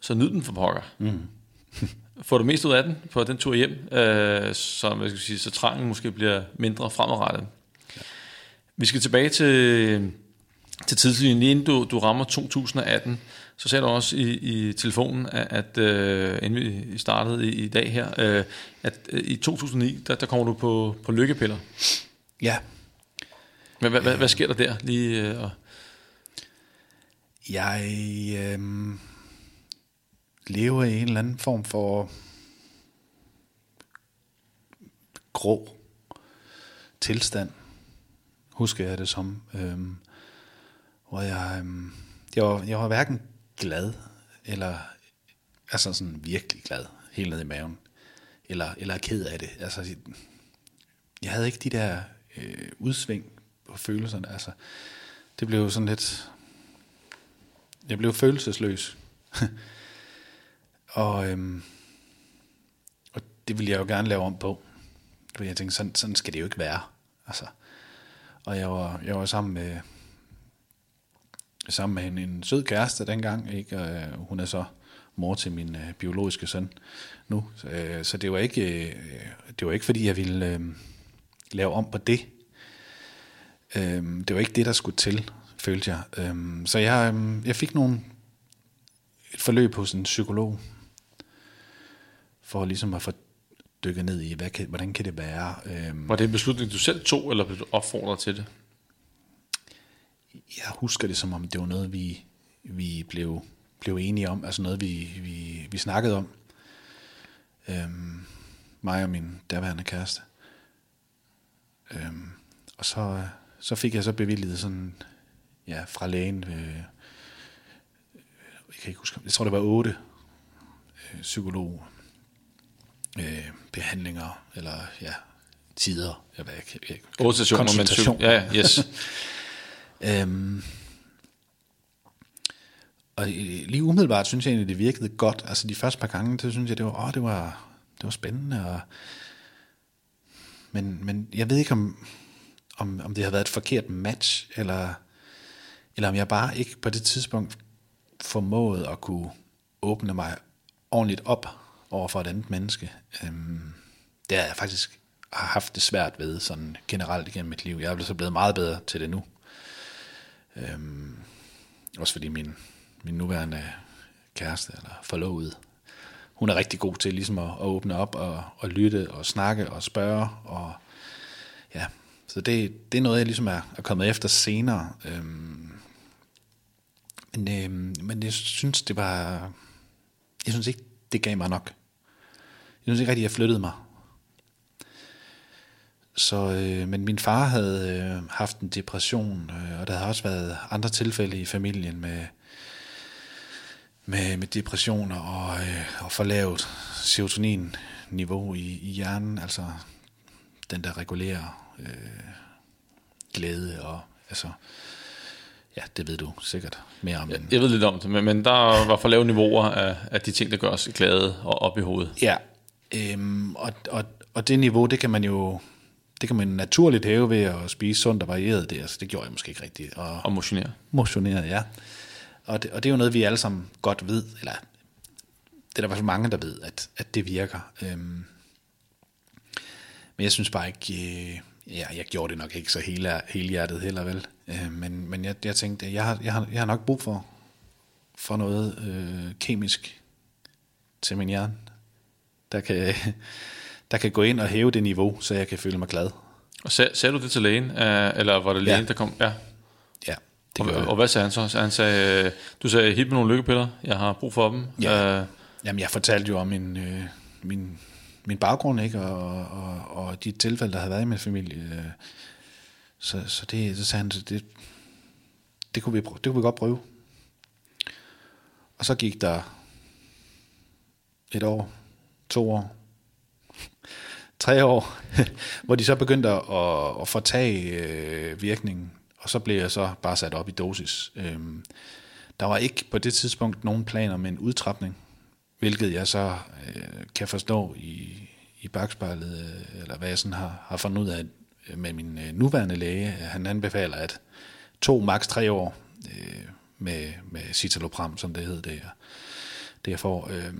så nyd den for pokker. Mm. Får du mest ud af den på den tur hjem, øh, så, hvad skal jeg sige, så trangen måske bliver mindre fremadrettet. Ja. Vi skal tilbage til, til tidslinjen. Inden du, du rammer 2018, så sagde du også i, i telefonen, at, at øh, inden vi startede i, i dag her, øh, at øh, i 2009, der, der kommer du på, på lykkepiller. ja, Hvad, hvad, hvad, hvad sker der der? Lige, øh, og, Jeg øh, lever i en eller anden form for grå tilstand, husker jeg det som. Øhm, hvor jeg, øhm, jeg, var, jeg var hverken glad, eller altså sådan virkelig glad, helt ned i maven, eller, eller ked af det. Altså, jeg havde ikke de der øh, udsving på følelserne. Altså, det blev sådan lidt... Jeg blev følelsesløs. og, øhm, og det ville jeg jo gerne lave om på. Fordi jeg tænkte, sådan, sådan skal det jo ikke være. Altså, og jeg var, jeg var sammen med sammen med en, en sød kæreste dengang, ikke? Og, øh, hun er så mor til min øh, biologiske søn nu. Så, øh, så det var ikke øh, det var ikke fordi jeg ville øh, lave om på det. Øh, det var ikke det der skulle til, følte jeg. Øh, så jeg øh, jeg fik nogle et forløb hos en psykolog for ligesom at få dykket ned i, hvad kan, hvordan kan det være? Øh, Var det en beslutning, du selv tog, eller blev du opfordret til det? jeg husker det som om, det var noget, vi, vi blev, blev enige om, altså noget, vi, vi, vi snakkede om. Øhm, mig og min daværende kæreste. Øhm, og så, så fik jeg så bevilget sådan, ja, fra lægen, øh, jeg kan ikke huske, jeg tror det var otte øh, psykolog øh, behandlinger, eller ja, tider, jeg ved ikke. Jeg, Otte sessioner konsultation. Ja, ja, yes. Øhm, og lige umiddelbart synes jeg egentlig, det virkede godt. Altså de første par gange, så synes jeg, det var, åh, det var, det var spændende. Og, men, men jeg ved ikke, om, om, om det har været et forkert match, eller, eller om jeg bare ikke på det tidspunkt formåede at kunne åbne mig ordentligt op over for et andet menneske. Øhm, det har jeg faktisk har haft det svært ved, sådan generelt igennem mit liv. Jeg er så blevet meget bedre til det nu. Øhm, også fordi min, min nuværende kæreste, eller forlovede, hun er rigtig god til ligesom at, at åbne op og, og lytte og snakke og spørge. Og, ja, så det, det er noget, jeg ligesom er, er kommet efter senere. Øhm, men, øhm, men jeg synes, det var... Jeg synes ikke, det gav mig nok. Jeg synes ikke at jeg flyttede mig. Så, øh, men min far havde øh, haft en depression, øh, og der havde også været andre tilfælde i familien med, med, med depressioner og, øh, og for lavt serotonin-niveau i, i hjernen, altså den der regulerer øh, glæde og altså, ja, det ved du sikkert mere om. end- Jeg ved lidt om det, men, men der var for lave niveauer af, af de ting, der gør os glade og op i hovedet. Ja, øhm, og, og, og det niveau, det kan man jo det kan man naturligt hæve ved at spise sundt og varieret. Det, altså, det gjorde jeg måske ikke rigtigt. Og, Og motionere. motioneret, ja. Og det, og det er jo noget, vi alle sammen godt ved, eller det er der i hvert fald mange, der ved, at, at det virker. Øhm, men jeg synes bare ikke, øh, ja, jeg gjorde det nok ikke så hele, hele hjertet heller vel. Øh, men men jeg, jeg tænkte, jeg har, jeg, har, jeg har nok brug for, for noget øh, kemisk til min hjerne, der kan, der kan gå ind og hæve det niveau, så jeg kan føle mig glad. Og sag, sagde du det til lægen, øh, eller var det lægen, Ja. der kom? Ja. Ja, det Og, jeg. og hvad sagde han så? Han sagde, øh, du sagde, hit med nogle lykkepiller, jeg har brug for dem. Ja. Øh, Jamen, jeg fortalte jo om min, øh, min, min baggrund, ikke? Og, og, og de tilfælde, der havde været i min familie. Så, så det, så sagde han, det, det, kunne vi, prøve- det kunne vi godt prøve. Og så gik der et år, to år, tre år, hvor de så begyndte at, at, at fortage øh, virkningen, og så blev jeg så bare sat op i dosis. Øhm, der var ikke på det tidspunkt nogen planer med en udtrapning, hvilket jeg så øh, kan forstå i, i bagspejlet, øh, eller hvad jeg sådan har, har fundet ud af med min øh, nuværende læge. Han anbefaler, at to, maks tre år øh, med, med citalopram, som det hedder, det jeg, det jeg får, øh,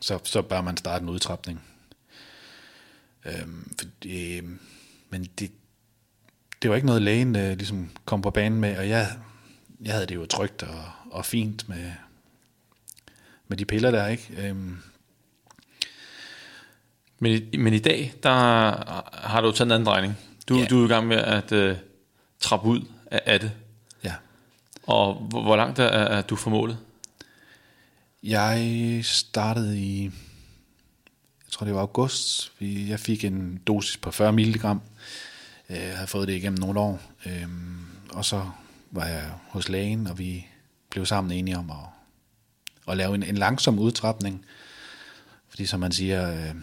så, så bør man starte en udtrapning. Øh, for, øh, men det, det var ikke noget lægen øh, ligesom kom på banen med, og jeg, jeg havde det jo trygt og, og fint med, med de piller der, ikke? Øhm, men, i, men i dag, der har du taget en anden drejning. Du, Ja. du er i gang med at øh, trappe ud af, af det. ja. Og hvor, hvor langt er, er du formålet? Jeg startede i, jeg tror det var august, jeg fik en dosis på 40 mg Jeg havde fået det igennem nogle år. Øh, og så var jeg hos lægen, og vi blev sammen enige om at, og lave en, en langsom udtrapning. Fordi som man siger, øh,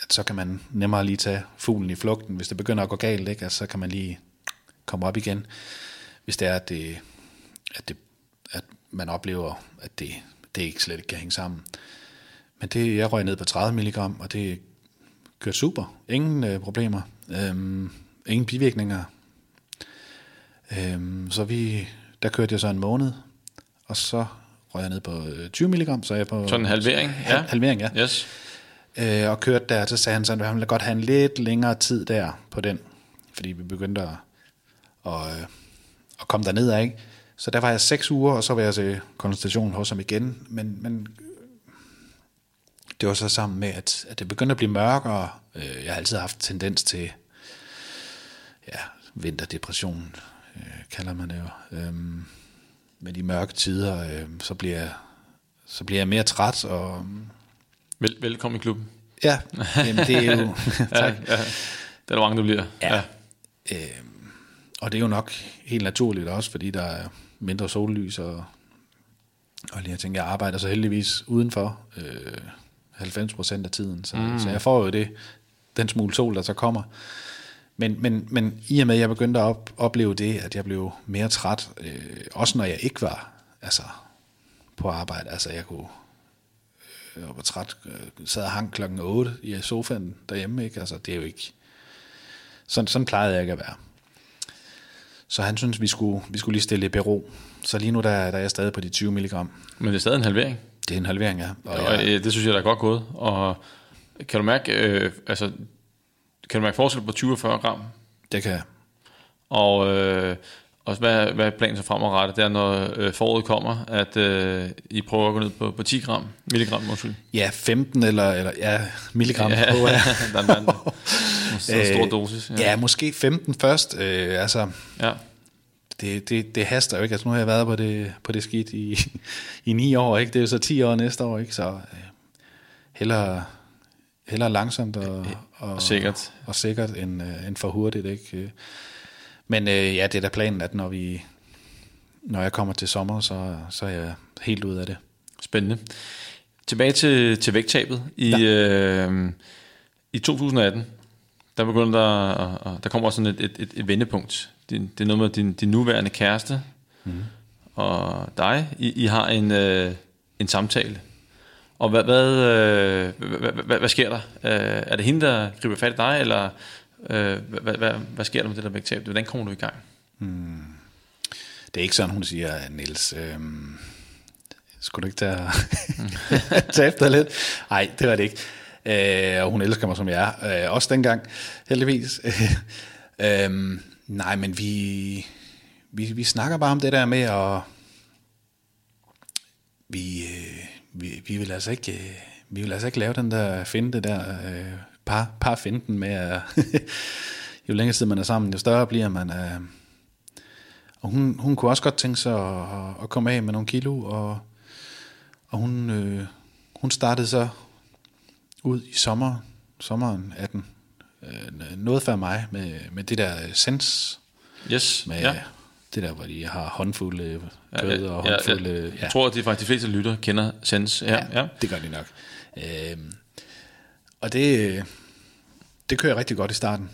at så kan man nemmere lige tage fuglen i flugten. Hvis det begynder at gå galt, ikke? Altså, så kan man lige komme op igen. Hvis det er, at, det, at, det, at man oplever, at det, det ikke slet ikke kan hænge sammen. Men det, jeg røg ned på 30 mg, og det kørte super. Ingen øh, problemer. Øhm, ingen bivirkninger. Øhm, så vi, der kørte jeg så en måned, og så røg jeg ned på 20 øh, mg, så er jeg på... Sådan en halvering? Ja. Halvering, ja. Yes. Øh, og kørte der, så sagde han sådan, at han ville godt have en lidt længere tid der på den, fordi vi begyndte at, at, at komme derned af, ikke? Så der var jeg seks uger, og så var jeg til konsultation hos ham igen, men, men det var så sammen med, at, at det begyndte at blive mørkere. Øh, jeg har altid haft tendens til ja, vinterdepression, øh, kalder man det jo. Øhm, med de mørke tider, øh, så, bliver jeg, så bliver jeg mere træt. Og, Vel, velkommen i klubben. Ja, jamen det er jo... tak. Ja, ja. Det er der mange, der bliver. Ja. ja. Øh, og det er jo nok helt naturligt også, fordi der er mindre sollys, og, og lige jeg tænker, jeg arbejder så heldigvis udenfor øh, 90 procent af tiden, så, mm. så jeg får jo det, den smule sol, der så kommer. Men, men, men i og med, at jeg begyndte at op, opleve det, at jeg blev mere træt, øh, også når jeg ikke var altså, på arbejde, altså jeg kunne jeg var træt, øh, sad og hang klokken 8 i sofaen derhjemme, ikke? Altså, det er jo ikke... Sådan, sådan plejede jeg ikke at være. Så han synes, vi skulle, vi skulle lige stille det bero. Så lige nu der, der er jeg stadig på de 20 mg. Men det er stadig en halvering? Det er en halvering, ja. Og, og jeg, det synes jeg, der er godt gået. Og kan du mærke, øh, altså, kan du mærke forskel på 20 og 40 gram? Det kan jeg. Og, øh, og hvad, hvad er planen så fremadrettet? Det er, når øh, foråret kommer, at øh, I prøver at gå ned på, på 10 gram, milligram, undskyld. Ja, 15 eller, eller ja, milligram. Ja, på, ja. der er en, en stor dosis. Ja. ja, måske 15 først. Øh, altså, ja. det, det, det haster jo ikke. Altså, nu har jeg været på det, på det skidt i, i 9 år, ikke? Det er jo så 10 år næste år, ikke? Så øh, hellere, hellere langsomt og, og, og sikkert, og sikkert end, øh, end for hurtigt, ikke? Men øh, ja, det er da planen, at når vi når jeg kommer til sommer, så, så er jeg helt ud af det. Spændende. Tilbage til, til vægttabet. I, ja. øh, I 2018, der begyndte der, der kommer sådan et, et, et, et vendepunkt. Det, det er noget med din, din nuværende kæreste mm. og dig. I, I har en, øh, en samtale. Og hvad, hvad, øh, hvad, hvad, hvad sker der? Øh, er det hende, der griber fat i dig, eller Øh, hvad, hvad, hvad sker der med det der vægttab? Hvordan kommer du i gang? Hmm. Det er ikke sådan, hun siger, Niels, øh, skulle du ikke tage, tage efter lidt? Nej, det var det ikke. Øh, og hun elsker mig, som jeg er. Øh, også dengang, heldigvis. øh, nej, men vi, vi, vi snakker bare om det der med at... Vi, øh, vi, vi vil altså ikke... Øh, vi vil altså ikke lave den der, finde det der øh, par, par finden med, at jo længere tid man er sammen, jo større bliver man. Øh, og hun, hun kunne også godt tænke sig at, at komme af med nogle kilo, og, og hun, øh, hun startede så ud i sommer, sommeren 18, øh, noget før mig, med, med det der sens. Yes, med, ja. Det der, hvor de har håndfulde kød ja, og håndfulde... Ja, ja. Jeg tror, at de faktisk de fleste lytter kender Sens. Ja, ja, ja. det gør de nok. Øh, og det, det kører rigtig godt i starten.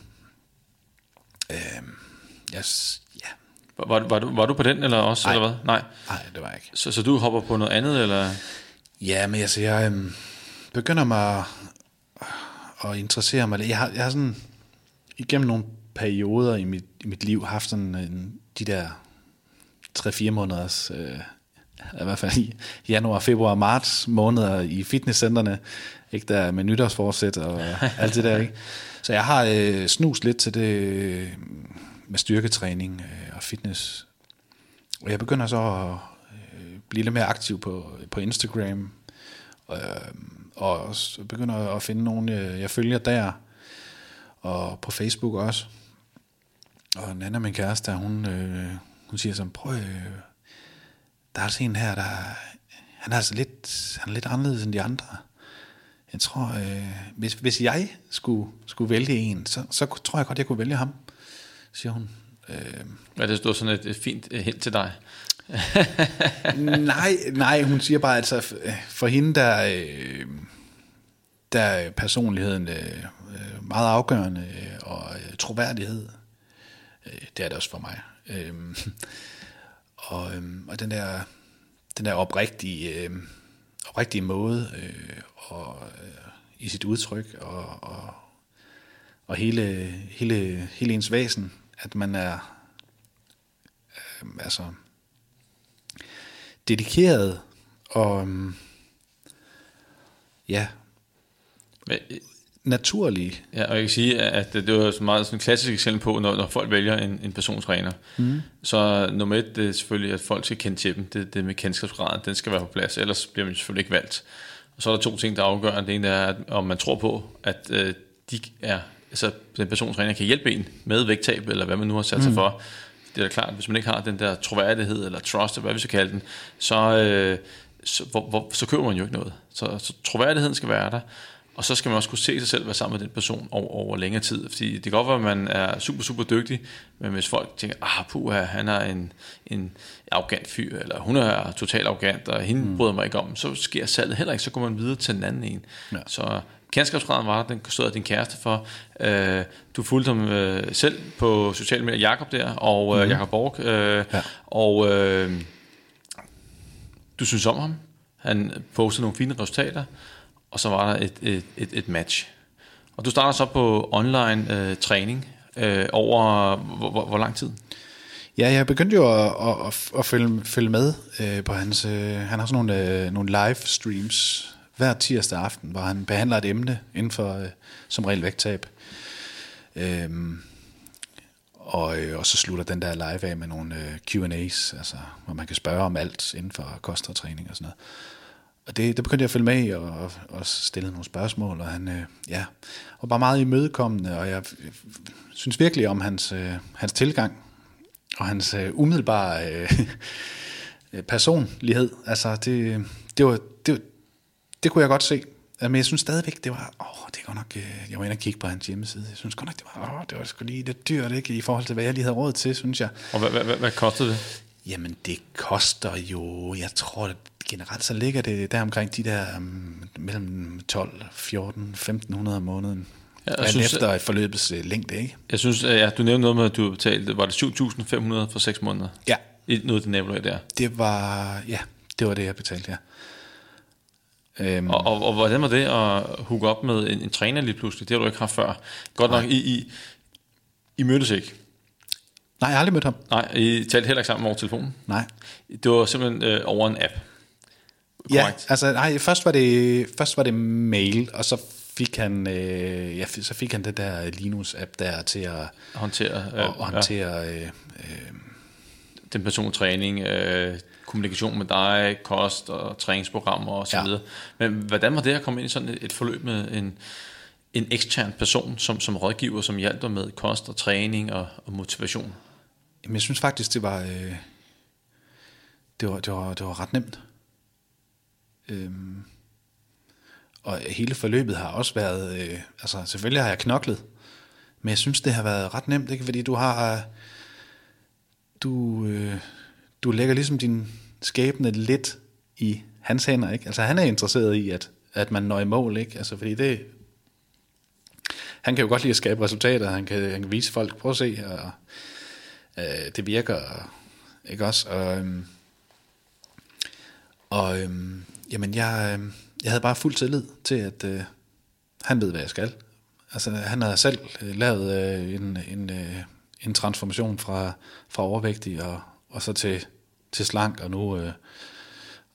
Øh, yes, ja. Var, var, du, var du på den, eller også, Nej. eller hvad? Nej. Nej, det var jeg ikke. Så, så du hopper på noget andet, eller? Ja, men altså, jeg øhm, begynder mig at, at interessere mig. Jeg har, jeg har sådan, igennem nogle perioder i mit, i mit liv, haft sådan en, de der 3-4 måneders, øh, i hvert fald i januar, februar, marts måneder i fitnesscenterne, ikke der med nytårsforsæt og alt det der, ikke? Så jeg har øh, snus lidt til det øh, med styrketræning øh, og fitness. Og jeg begynder så at øh, blive lidt mere aktiv på, på Instagram, øh, og begynder at finde nogen, jeg, øh, jeg følger der, og på Facebook også. Og Nana, min kæreste, hun, øh, hun siger sådan, prøv, øh, der er altså en her, der, han er altså lidt, han er lidt anderledes end de andre jeg tror, øh, hvis, hvis jeg skulle, skulle vælge en, så, så tror jeg godt, jeg kunne vælge ham. siger hun. Øh, Ja, det stod sådan et, et fint øh, hint til dig. nej, nej, hun siger bare, altså for hende, der, øh, der er personligheden øh, øh, meget afgørende, øh, og øh, troværdighed, øh, det er det også for mig. Øh, og, øh, og den der, den der oprigtige, øh, oprigtige måde, øh, og øh, i sit udtryk, og, og, og hele, hele, hele ens væsen, at man er, øh, altså, dedikeret og øhm, øh, ja, men, naturlig. Ja, og jeg kan sige, at det, det var så meget sådan et klassisk eksempel på, når, når folk vælger en, en personstræner. Mm. Så nummer et, det er selvfølgelig, at folk skal kende til dem. Det, det med kendskabsgraden, den skal være på plads, ellers bliver man selvfølgelig ikke valgt. Og så er der to ting, der er afgørende. Det ene er, at, om man tror på, at øh, de er, altså, den personstræner kan hjælpe en med vægttab, eller hvad man nu har sat sig mm. for. Det er da klart, hvis man ikke har den der troværdighed, eller trust, eller hvad vi skal kalde den, så, øh, så, hvor, hvor, så køber man jo ikke noget. Så, så troværdigheden skal være der. Og så skal man også kunne se sig selv være sammen med den person over, over længere tid. Fordi det kan godt være, at man er super, super dygtig, men hvis folk tænker, ah, puha, han er en, en arrogant fyr, eller hun er totalt arrogant, og hende mm. bryder mig ikke om, så sker salget heller ikke, så går man videre til den anden en. Ja. Så kendskabsgraden var, den stod din kæreste for. Øh, du fulgte ham øh, selv på sociale medier, Jakob der, og øh, mm. Jakob Borg, øh, ja. og øh, du synes om ham. Han postede nogle fine resultater, og så var der et, et, et, et match. Og du starter så på online øh, træning øh, over hvor, hvor, hvor lang tid? Ja, jeg begyndte jo at, at, at følge, følge med øh, på hans... Øh, han har sådan nogle, øh, nogle live streams hver tirsdag aften, hvor han behandler et emne inden for øh, som regel vægttab. Øhm, og, øh, og så slutter den der live af med nogle øh, Q&A's, altså, hvor man kan spørge om alt inden for kost og træning og sådan noget. Og det, det begyndte jeg at følge med i, og, og, og stille nogle spørgsmål, og han øh, ja, var bare meget imødekommende, og jeg synes virkelig om hans, øh, hans tilgang, og hans øh, umiddelbare øh, personlighed. Altså, det, det, var, det, det kunne jeg godt se. Men jeg synes stadigvæk, det var, åh, det er godt nok, øh, jeg var inde og kigge på hans hjemmeside, jeg synes godt nok, det var, åh, det var sgu lige lidt dyrt, ikke, i forhold til, hvad jeg lige havde råd til, synes jeg. Og hvad, hvad, hvad, hvad kostede det? Jamen, det koster jo, jeg tror, det generelt så ligger det der omkring de der um, mellem 12, 14, 1500 om måneden. Ja, jeg synes, efter et forløbets uh, længde, ikke? Jeg synes, ja, du nævnte noget med, at du betalte, var det 7.500 for 6 måneder? Ja. Noget til nabolag der? Det var, ja, det var det, jeg betalte, ja. Øhm. Og, og, og, hvordan var det at hooke op med en, en træner lige pludselig? Det har du ikke haft før. Godt nok, I, I, I mødtes ikke? Nej, jeg har aldrig mødt ham. Nej, I talte heller ikke sammen over telefonen? Nej. Det var simpelthen øh, over en app? Korrekt. Ja, altså nej, først var det, først var det mail, og så fik han, øh, ja, så fik han det der Linus-app der til at håndtere, øh, og, og håndtere ja. øh, øh, den personlige træning, øh, kommunikation med dig, kost og træningsprogrammer og så ja. videre. Men hvordan var det at komme ind i sådan et, et forløb med en, en ekstern person som, som rådgiver, som hjalp dig med kost og træning og, og motivation? Jamen, jeg synes faktisk, det var, øh, det var, det var, det var ret nemt. Øhm, og hele forløbet har også været, øh, altså selvfølgelig har jeg knoklet, men jeg synes, det har været ret nemt, ikke? fordi du har, du, øh, du lægger ligesom din skæbne lidt i hans hænder, ikke? Altså han er interesseret i, at, at man når i mål, ikke? Altså fordi det, han kan jo godt lide at skabe resultater, han kan, han kan vise folk, prøv at se, og øh, det virker, ikke også? Og, øhm, og øhm, jamen, jeg, øh, jeg havde bare fuld tillid til, at øh, han ved, hvad jeg skal. Altså, han har selv øh, lavet øh, en, en, øh, en transformation fra, fra overvægtig og, og så til, til slank, og nu øh,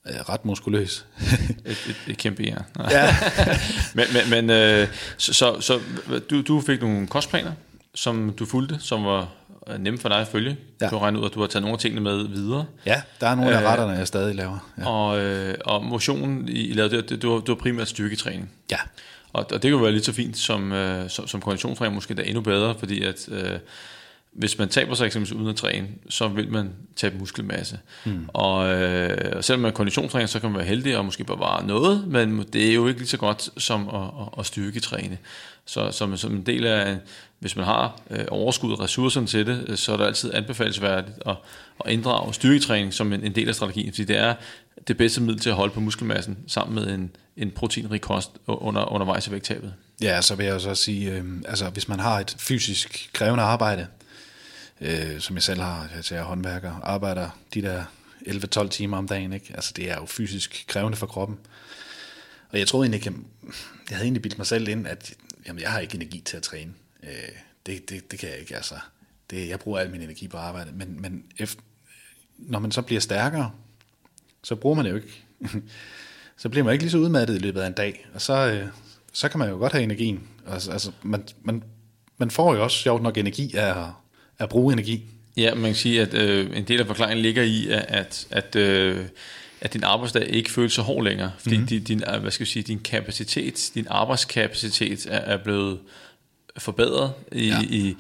er ret muskuløs. et, et, et kæmpe ja. ja. men men, men øh, så, så, så du, du fik nogle kostplaner, som du fulgte, som var nemt for dig at følge. Ja. Du har regnet ud, at du har taget nogle af tingene med videre. Ja, der er nogle af øh, retterne, jeg stadig laver. Ja. Og, øh, og motionen, I lavede, det, det, det, var, det var primært styrketræning. Ja. Og, og det kan jo være lidt så fint som, øh, som, som konditionstræning, måske da endnu bedre, fordi at... Øh, hvis man taber sig eksempelvis uden at træne, så vil man tabe muskelmasse. Mm. Og øh, selvom man er konditionstræner, så kan man være heldig og måske bevare noget, men det er jo ikke lige så godt som at, at, at styrketræne. Så som, som en del af, hvis man har øh, overskud og ressourcerne til det, øh, så er det altid anbefalesværdigt at, at inddrage styrketræning som en, en del af strategien, fordi det er det bedste middel til at holde på muskelmassen sammen med en, en proteinrig kost under, undervejs i vægttabet. Ja, så vil jeg så sige, øh, altså hvis man har et fysisk krævende arbejde, øh, som jeg selv har, altså, jeg er håndværker, arbejder de der 11-12 timer om dagen, ikke? altså det er jo fysisk krævende for kroppen. Og jeg troede egentlig ikke, jeg, jeg havde egentlig bildt mig selv ind, at jamen, jeg har ikke energi til at træne. Øh, det, det, det kan jeg ikke, altså. Det, jeg bruger al min energi på arbejde, men, men efter, når man så bliver stærkere, så bruger man det jo ikke. så bliver man ikke lige så udmattet i løbet af en dag, og så, øh, så kan man jo godt have energien. Altså, altså man, man, man får jo også sjovt nok energi af at, at bruge energi. Ja, man kan sige, at øh, en del af forklaringen ligger i, at, at, øh, at din arbejdsdag ikke føles så hård længere, fordi mm-hmm. din, din, hvad skal jeg sige, din kapacitet, din arbejdskapacitet er, er blevet forbedret i, ja. i,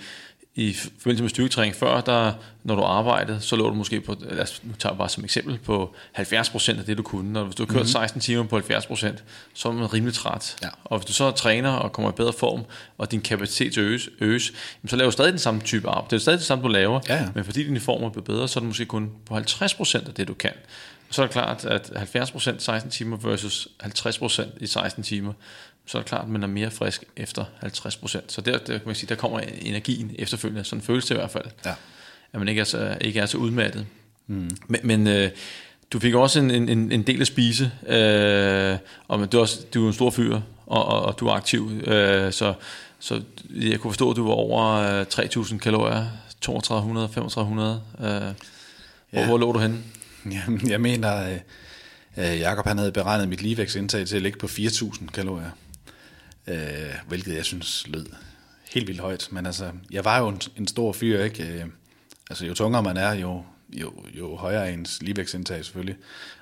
i forbindelse med styrketræning før, der, når du arbejdede, så lå du måske på, lad os, nu tager jeg bare som eksempel, på 70% af det, du kunne. Når hvis du har kørt mm-hmm. 16 timer på 70%, så er man rimelig træt. Ja. Og hvis du så træner og kommer i bedre form, og din kapacitet øges, øges så laver du stadig den samme type arbejde. Det er stadig det samme, du laver, ja, ja. men fordi din form er blevet bedre, så er du måske kun på 50% af det, du kan. Så er det klart, at 70% 16 timer versus 50% i 16 timer, så er det klart, at man er mere frisk efter 50%. Så der, der, kan man sige, der kommer energien efterfølgende, sådan føles det i hvert fald. Ja. At man ikke er så, ikke er så udmattet. Mm. Men, men øh, du fik også en, en, en del at spise, øh, og du er, også, du er en stor fyr, og, og, og du er aktiv, øh, så, så jeg kunne forstå, at du var over øh, 3.000 kalorier, 3200, 3500. Øh, ja. hvor, hvor lå du henne? Jamen, jeg mener, øh, Jakob han havde beregnet mit ligevægtsindtag til at ligge på 4.000 kalorier øh, hvilket jeg synes lød helt vildt højt. Men altså, jeg var jo en, en stor fyr, ikke? Øh, altså, jo tungere man er, jo, jo, jo højere er ens ligevægtsindtag selvfølgelig.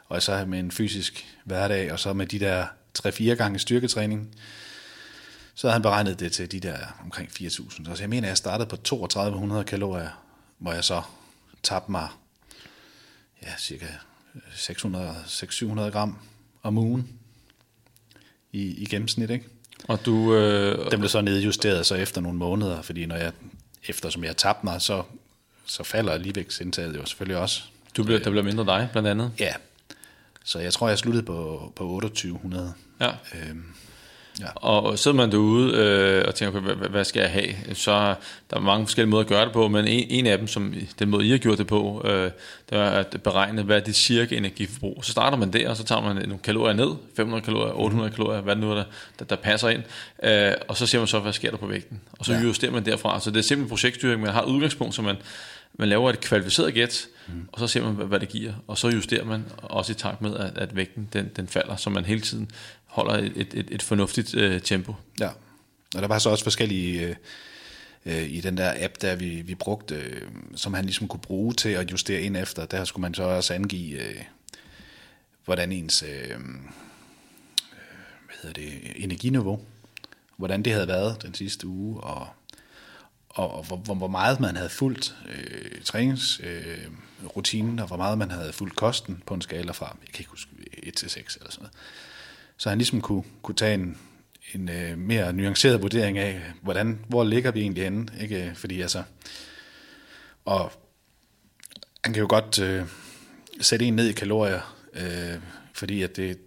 Og så med en fysisk hverdag, og så med de der 3-4 gange styrketræning, så havde han beregnet det til de der omkring 4.000. Så jeg mener, jeg startede på 3200 kalorier, hvor jeg så tabte mig ja, cirka 600-700 gram om ugen i, i gennemsnit, ikke? Og du, øh, Den blev så nedjusteret så efter nogle måneder, fordi når jeg, eftersom jeg tabte mig, så, så falder ligevægtsindtaget jo selvfølgelig også. Du bliver, der bliver mindre dig, blandt andet? Ja. Så jeg tror, jeg sluttede på, på 2800. Ja. Øhm, Ja. Og sidder man derude øh, og tænker, hvad, hvad skal jeg have, så der er mange forskellige måder at gøre det på, men en, en af dem, som den måde I har gjort det på, øh, det er at beregne, hvad er det cirka energiforbrug. Så starter man der, og så tager man nogle kalorier ned, 500 kalorier, 800 kalorier, hvad det nu er, der, der, der passer ind, øh, og så ser man så, hvad sker der på vægten. Og så ja. justerer man derfra. Så det er simpelthen projektstyring, man har et udgangspunkt, så man, man laver et kvalificeret gæt, mm. og så ser man, hvad, hvad det giver, og så justerer man også i takt med, at, at vægten den, den falder, så man hele tiden holder et, et, et fornuftigt øh, tempo. Ja, og der var så også forskellige øh, øh, i den der app, der vi, vi brugte, øh, som han ligesom kunne bruge til at justere ind efter. Der skulle man så også angive, øh, hvordan ens øh, øh hvad hedder det, energiniveau, hvordan det havde været den sidste uge, og, og, og hvor, hvor meget man havde fulgt øh, træningsrutinen, øh, og hvor meget man havde fulgt kosten på en skala fra, jeg kan ikke huske, 1 til 6 eller sådan noget så han ligesom kunne, kunne tage en, en øh, mere nuanceret vurdering af, hvordan, hvor ligger vi egentlig henne, ikke? Fordi altså, og han kan jo godt øh, sætte en ned i kalorier, øh, fordi at det,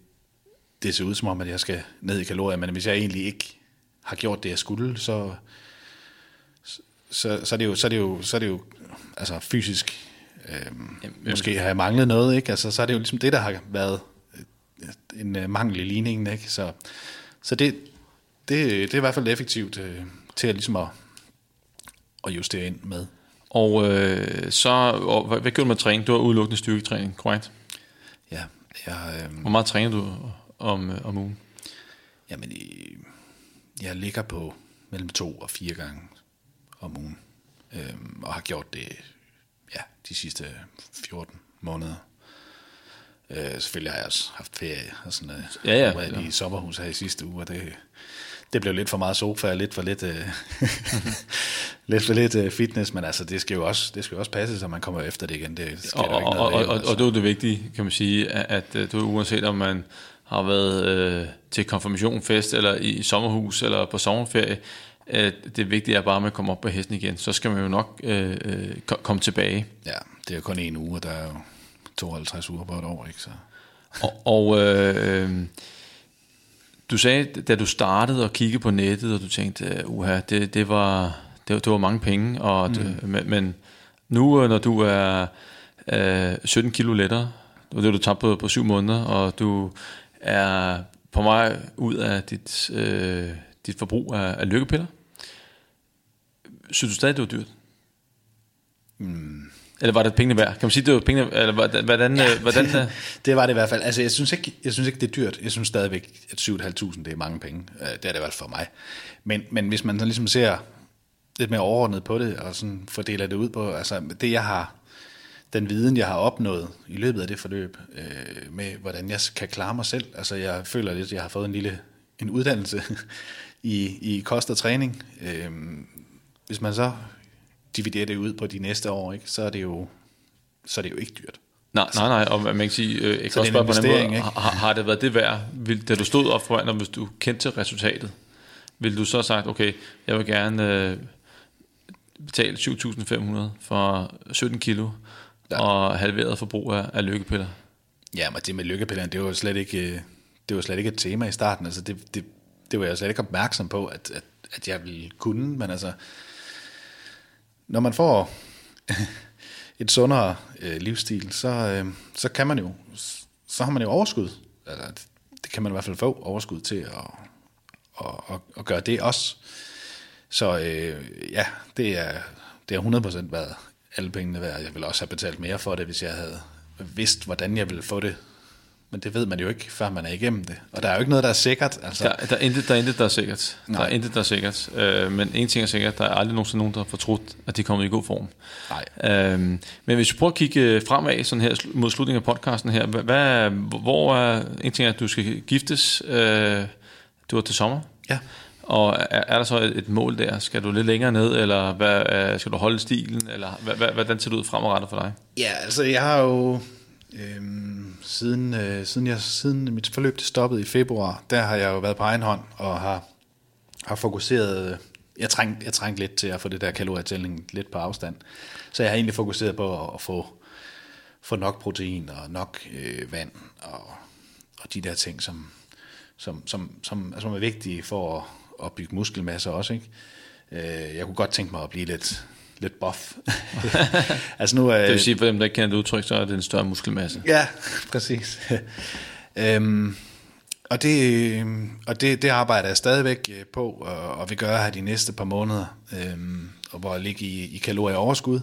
det ser ud som om, at jeg skal ned i kalorier, men hvis jeg egentlig ikke har gjort det, jeg skulle, så, så, så, er, det jo, så, er, det jo, så er det jo altså fysisk, øh, Jamen, måske har jeg manglet noget, ikke? Altså, så er det jo ligesom det, der har været en uh, mangel i ligningen. Ikke? Så, så det, det, det er i hvert fald effektivt uh, til at, ligesom at, at justere ind med. Og øh, så, og, hvad, hvad gjorde du med træning? Du har udelukkende styrketræning, korrekt? Ja. Jeg, øh, Hvor meget træner du om, om ugen? Jamen, jeg ligger på mellem to og fire gange om ugen. Øh, og har gjort det ja, de sidste 14 måneder. Øh, selvfølgelig har jeg også haft ferie og sådan noget. Ja, ja. Jeg var ja. i sommerhus her i sidste uge, og det, det blev lidt for meget sofa, lidt for lidt, øh, lidt, for lidt øh, fitness, men altså, det skal jo også, det skal jo også passe, så man kommer efter det igen. Det skal og, jo ikke og, noget og, af, og, altså. og det er det vigtige, kan man sige, at, at øh, du uanset om man har været øh, til konfirmationfest, eller i sommerhus, eller på sommerferie, øh, det vigtige er bare, at man kommer op på hesten igen. Så skal man jo nok øh, øh, ko- komme tilbage. Ja, det er jo kun en uge, og der er jo 52 uger på et år, ikke? Så. Og, og øh, du sagde, da du startede at kigge på nettet, og du tænkte, uha, det, det, var, det, det var mange penge, og det, men, men nu, øh, når du er øh, 17 kilo lettere, det var det, du tabte på, på syv måneder, og du er på vej ud af dit, øh, dit forbrug af, af lykkepiller, synes du stadig, det var dyrt? Mm. Eller var det pengene værd? Kan man sige, det var pengene Eller hvordan, hvordan, ja. hvordan øh, det var det i hvert fald. Altså, jeg synes ikke, jeg synes ikke det er dyrt. Jeg synes stadigvæk, at 7.500 det er mange penge. Øh, Det er det i hvert fald for mig. Men, men hvis man så ligesom ser lidt mere overordnet på det, og sådan fordeler det ud på, altså det jeg har, den viden jeg har opnået i løbet af det forløb, øh, med hvordan jeg kan klare mig selv. Altså jeg føler lidt, at jeg har fået en lille en uddannelse i, i kost og træning. Øh, hvis man så dividerer det ud på de næste år, ikke, så er det jo så er det jo ikke dyrt. Nej, nej, nej, og man kan sige, øh, jeg kan også spørge på den måde, har, har det været det værd, vil, da du stod op foran, og hvis du kendte til resultatet, ville du så have sagt, okay, jeg vil gerne øh, betale 7.500 for 17 kilo, ja. og halveret forbrug af, af lykkepiller? Ja, men det med lykkepillerne, det var slet ikke, øh, det var slet ikke et tema i starten. Altså det, det, det var jeg slet ikke opmærksom på, at, at, at jeg ville kunne, men altså, når man får et sundere øh, livsstil, så, øh, så kan man jo, så har man jo overskud. Altså, det, kan man i hvert fald få overskud til at, at, at, at gøre det også. Så øh, ja, det er, det er 100% været alle pengene værd. Jeg ville også have betalt mere for det, hvis jeg havde vidst, hvordan jeg ville få det. Men det ved man jo ikke, før man er igennem det. Og der er jo ikke noget, der er sikkert. Altså, Der, der, er intet, der er intet, der er sikkert. Nej. Der er intet, der er sikkert. Øh, men en ting er sikkert, der er aldrig nogensinde nogen, der har fortrudt, at de er kommet i god form. Nej. Øhm, men hvis vi prøver at kigge fremad sådan her, mod slutningen af podcasten her, hvad, hvor er, en ting er, at du skal giftes, øh, du er til sommer, Ja. og er, er der så et, et mål der? Skal du lidt længere ned, eller hvad, øh, skal du holde stilen, eller hvad, hvad, hvordan ser det ud fremadrettet for dig? Ja, altså jeg har jo øhm, siden, øh, siden, jeg, siden mit forløb det stoppede i februar, der har jeg jo været på egen hånd og har, har fokuseret, øh, jeg trængte, jeg trængte lidt til at få det der kalorietælling lidt på afstand. Så jeg har egentlig fokuseret på at, at få, få nok protein og nok øh, vand og, og de der ting, som, som, som, som, som er vigtige for at, at bygge muskelmasse også. Ikke? Øh, jeg kunne godt tænke mig at blive lidt, lidt buff. altså nu, Det vil sige, for dem, der ikke kender det udtryk, så er det en større muskelmasse. Ja, præcis. øhm, og det, og det, det arbejder jeg stadigvæk øh, på, og, og vil gøre her de næste par måneder, øhm, og hvor jeg ligger i, i kalorieoverskud.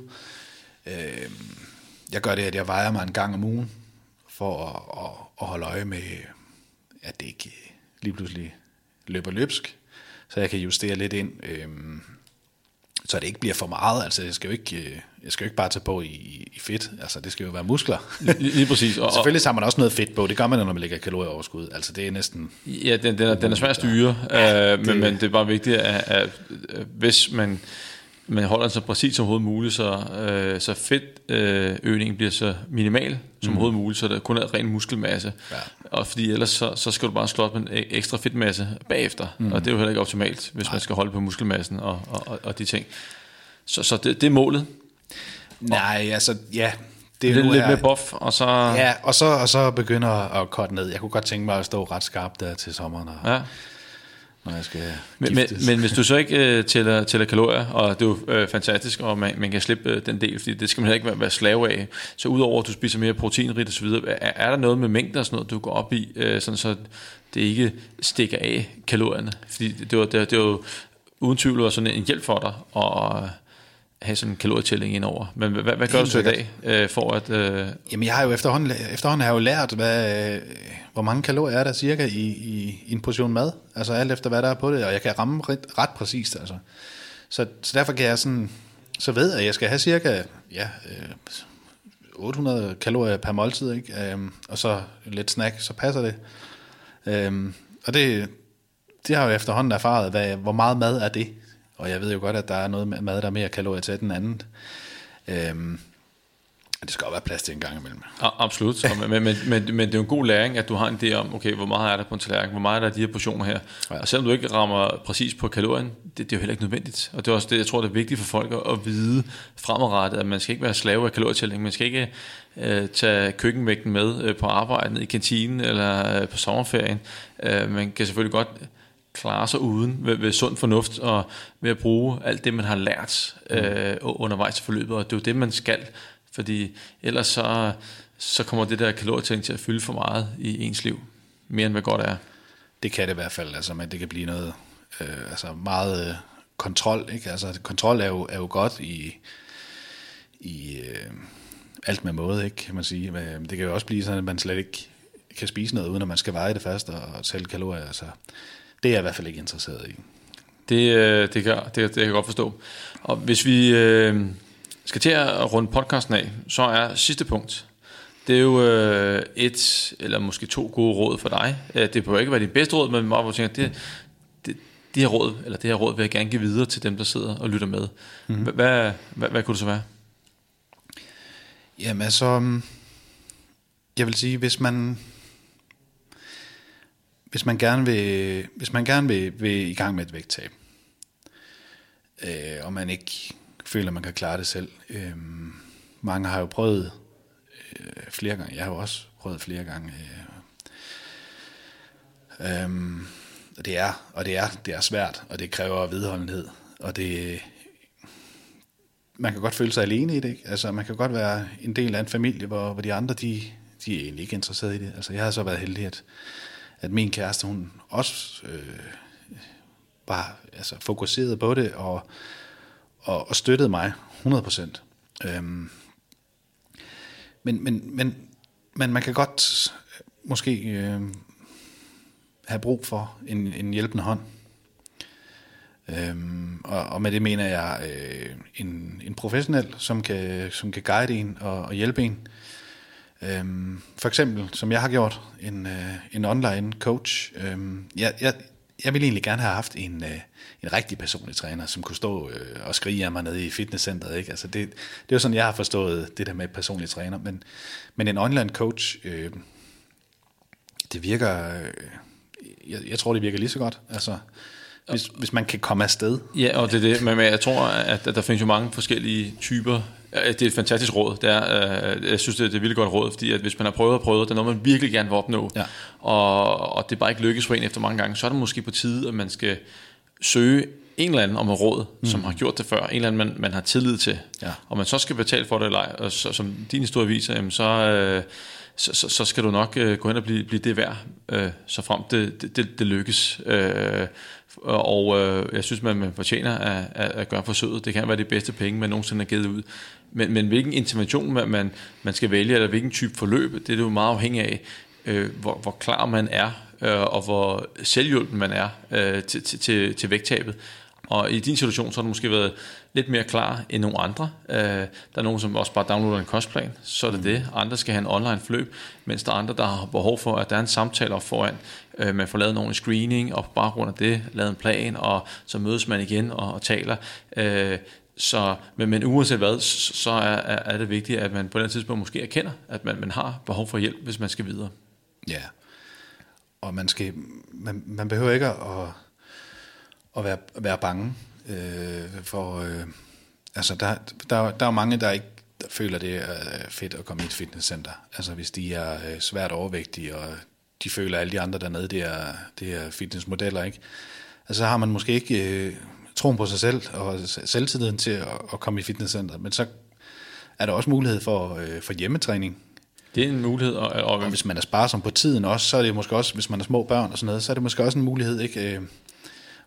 Øhm, jeg gør det, at jeg vejer mig en gang om ugen, for at, at, at holde øje med, at det ikke lige pludselig løber løbsk, så jeg kan justere lidt ind. Øhm, så det ikke bliver for meget. Altså, jeg skal jo ikke, øh, jeg skal jo ikke bare tage på i, i fedt. Altså, det skal jo være muskler. Lige, lige præcis. Og, Selvfølgelig tager man også noget fedt på. Det gør man, når man lægger kalorieoverskud. Altså, det er næsten... Ja, den, den, er, den er svær at styre, ja, øh, men, men det er bare vigtigt, at, at, at hvis man, man holder den så præcis som overhovedet muligt, så, øh, så fedtøgningen øh, bliver så minimal som mm. overhovedet muligt, så der kun er ren muskelmasse. Ja. Og fordi ellers så, så skal du bare slå op med en e- ekstra fedtmasse bagefter, mm. og det er jo heller ikke optimalt, hvis Nej. man skal holde på muskelmassen og, og, og, og de ting. Så, så det, det er målet. Nej, altså, ja. Det er Lidt, lidt mere buff, og så... Ja, og så, og så begynder at korte ned. Jeg kunne godt tænke mig at stå ret skarpt der til sommeren, når, Ja. Når jeg skal Men, men, men hvis du så ikke øh, tæller, tæller kalorier, og det er jo øh, fantastisk, og man, man kan slippe øh, den del, fordi det skal man heller ikke være, være slave af. Så udover at du spiser mere proteinrigt osv., er, er der noget med mængder og sådan noget, du går op i, øh, sådan så det ikke stikker af kalorierne? Fordi det var, det, det var jo uden tvivl var sådan en hjælp for dig at have sådan en kalorietælling indover. Men hvad, hvad gør Helt du så i dag øh, for at... Øh, Jamen, jeg har jo efterhånden, efterhånden har jeg jo lært, hvad, øh, hvor mange kalorier er der cirka i, i, i en portion mad. Altså alt efter, hvad der er på det, og jeg kan ramme ret, ret præcist, altså. Så, så derfor kan jeg sådan, så ved jeg, at jeg skal have cirka, ja, øh, 800 kalorier per måltid, ikke? Øhm, og så lidt snack, så passer det. Øhm, og det, det har jeg jo efterhånden erfaret, hvad, hvor meget mad er det? Og jeg ved jo godt, at der er noget mad, der er mere kalorier til den anden. Øhm, det skal også være plads til en gang imellem. Ja, absolut, men, men, men, men, men det er jo en god læring, at du har en idé om, okay, hvor meget er der på en tallerken, hvor meget er der de her portioner her. Ja. Og selvom du ikke rammer præcis på kalorien, det, det er jo heller ikke nødvendigt. Og det er også det, jeg tror, det er vigtigt for folk at, at vide fremadrettet, at man skal ikke være slave af kalorietælling, man skal ikke øh, tage køkkenvægten med øh, på arbejdet, i kantinen eller øh, på sommerferien. Øh, man kan selvfølgelig godt klare sig uden ved, ved sund fornuft og ved at bruge alt det, man har lært øh, undervejs i forløbet, og det er jo det, man skal fordi ellers så, så kommer det der kalorietæring til at fylde for meget i ens liv, mere end hvad godt er. Det kan det i hvert fald, altså, men det kan blive noget øh, altså meget øh, kontrol. Ikke? Altså, kontrol er jo, er jo godt i, i øh, alt med måde, ikke, kan man sige. Men det kan jo også blive sådan, at man slet ikke kan spise noget, uden at man skal veje det fast og tælle kalorier. Altså, det er jeg i hvert fald ikke interesseret i. Det, øh, det, kan, det, det kan jeg godt forstå. Og hvis vi... Øh, skal til at runde podcasten af, så er sidste punkt, det er jo øh, et eller måske to gode råd for dig. Øh, det bør ikke være dit bedste råd, men hvor du tænker, det, det, det her råd, eller det her råd vil jeg gerne give videre til dem, der sidder og lytter med. Mm-hmm. Hvad, hvad, hvad, hvad kunne det så være? Jamen altså, jeg vil sige, hvis man hvis man gerne vil, hvis man gerne vil, vil i gang med et vægttab, øh, og man ikke føler, man kan klare det selv. Øh, mange har jo prøvet øh, flere gange. Jeg har jo også prøvet flere gange. Øh, øh, og det er, og det er, det er svært, og det kræver vedholdenhed, og det, man kan godt føle sig alene i det, ikke? Altså, man kan godt være en del af en familie, hvor, hvor de andre, de, de er egentlig ikke interesseret i det. Altså, jeg har så været heldig, at, at min kæreste, hun også øh, bare altså, fokuseret på det, og og, og støttede mig 100%. Øhm, men, men, men, men man kan godt øh, måske øh, have brug for en, en hjælpende hånd. Øhm, og, og med det mener jeg øh, en, en professionel, som kan, som kan guide en og, og hjælpe en. Øhm, for eksempel, som jeg har gjort, en, øh, en online coach. Øhm, jeg, jeg, jeg ville egentlig gerne have haft en, øh, en rigtig personlig træner, som kunne stå øh, og skrige af mig nede i fitnesscenteret. Ikke? Altså det, det er jo sådan, jeg har forstået det der med personlig træner. Men, men en online coach, øh, det virker... Øh, jeg, jeg tror, det virker lige så godt. Altså, hvis, hvis man kan komme afsted. Ja, og det er det. Men jeg tror, at der findes jo mange forskellige typer. Det er et fantastisk råd. Det er, øh, jeg synes, det er et vildt godt råd, fordi at hvis man har prøvet og prøvet, det er noget, man virkelig gerne vil opnå, ja. og, og det bare ikke lykkes for en efter mange gange, så er det måske på tide, at man skal søge en eller anden om et råd, mm. som har gjort det før, en eller anden, man, man har tillid til, ja. og man så skal betale for det eller ej, og så, som din historie viser, jamen så, øh, så, så, så skal du nok øh, gå hen og blive, blive det værd, øh, så frem det, det, det, det lykkes. Øh, og øh, jeg synes, man, man fortjener at, at, at gøre forsøget. Det kan være de bedste penge, man nogensinde har givet ud. Men, men hvilken intervention man, man, man skal vælge, eller hvilken type forløb, det er det jo meget afhængig af, øh, hvor, hvor klar man er, øh, og hvor selvhjulpen man er øh, til, til, til, til vægttabet. Og i din situation, så har du måske været lidt mere klar end nogle andre. Øh, der er nogen, som også bare downloader en kostplan, så er det mm. det. Andre skal have en online forløb, mens der er andre, der har behov for, at der er en samtale op foran. Øh, man får lavet nogle screening, og på baggrund af det lavet en plan, og så mødes man igen og, og taler. Øh, så, men, men uanset hvad, så er, er det vigtigt, at man på den tidspunkt måske erkender, at man, man har behov for hjælp, hvis man skal videre. Ja, og man, skal, man, man behøver ikke at, at være, være bange øh, for... Øh, altså, der, der, der er mange, der ikke der føler, det er øh, fedt at komme i et fitnesscenter. Altså, hvis de er øh, svært overvægtige, og de føler, at alle de andre dernede, det er, det er fitnessmodeller, ikke? Altså, så har man måske ikke... Øh, troen på sig selv og selvtilliden til at, at komme i fitnesscenter. Men så er der også mulighed for, øh, for hjemmetræning. Det er en mulighed. Og, og, og hvis man er sparsom på tiden også, så er det måske også, hvis man er små børn og sådan noget, så er det måske også en mulighed, ikke? Øh,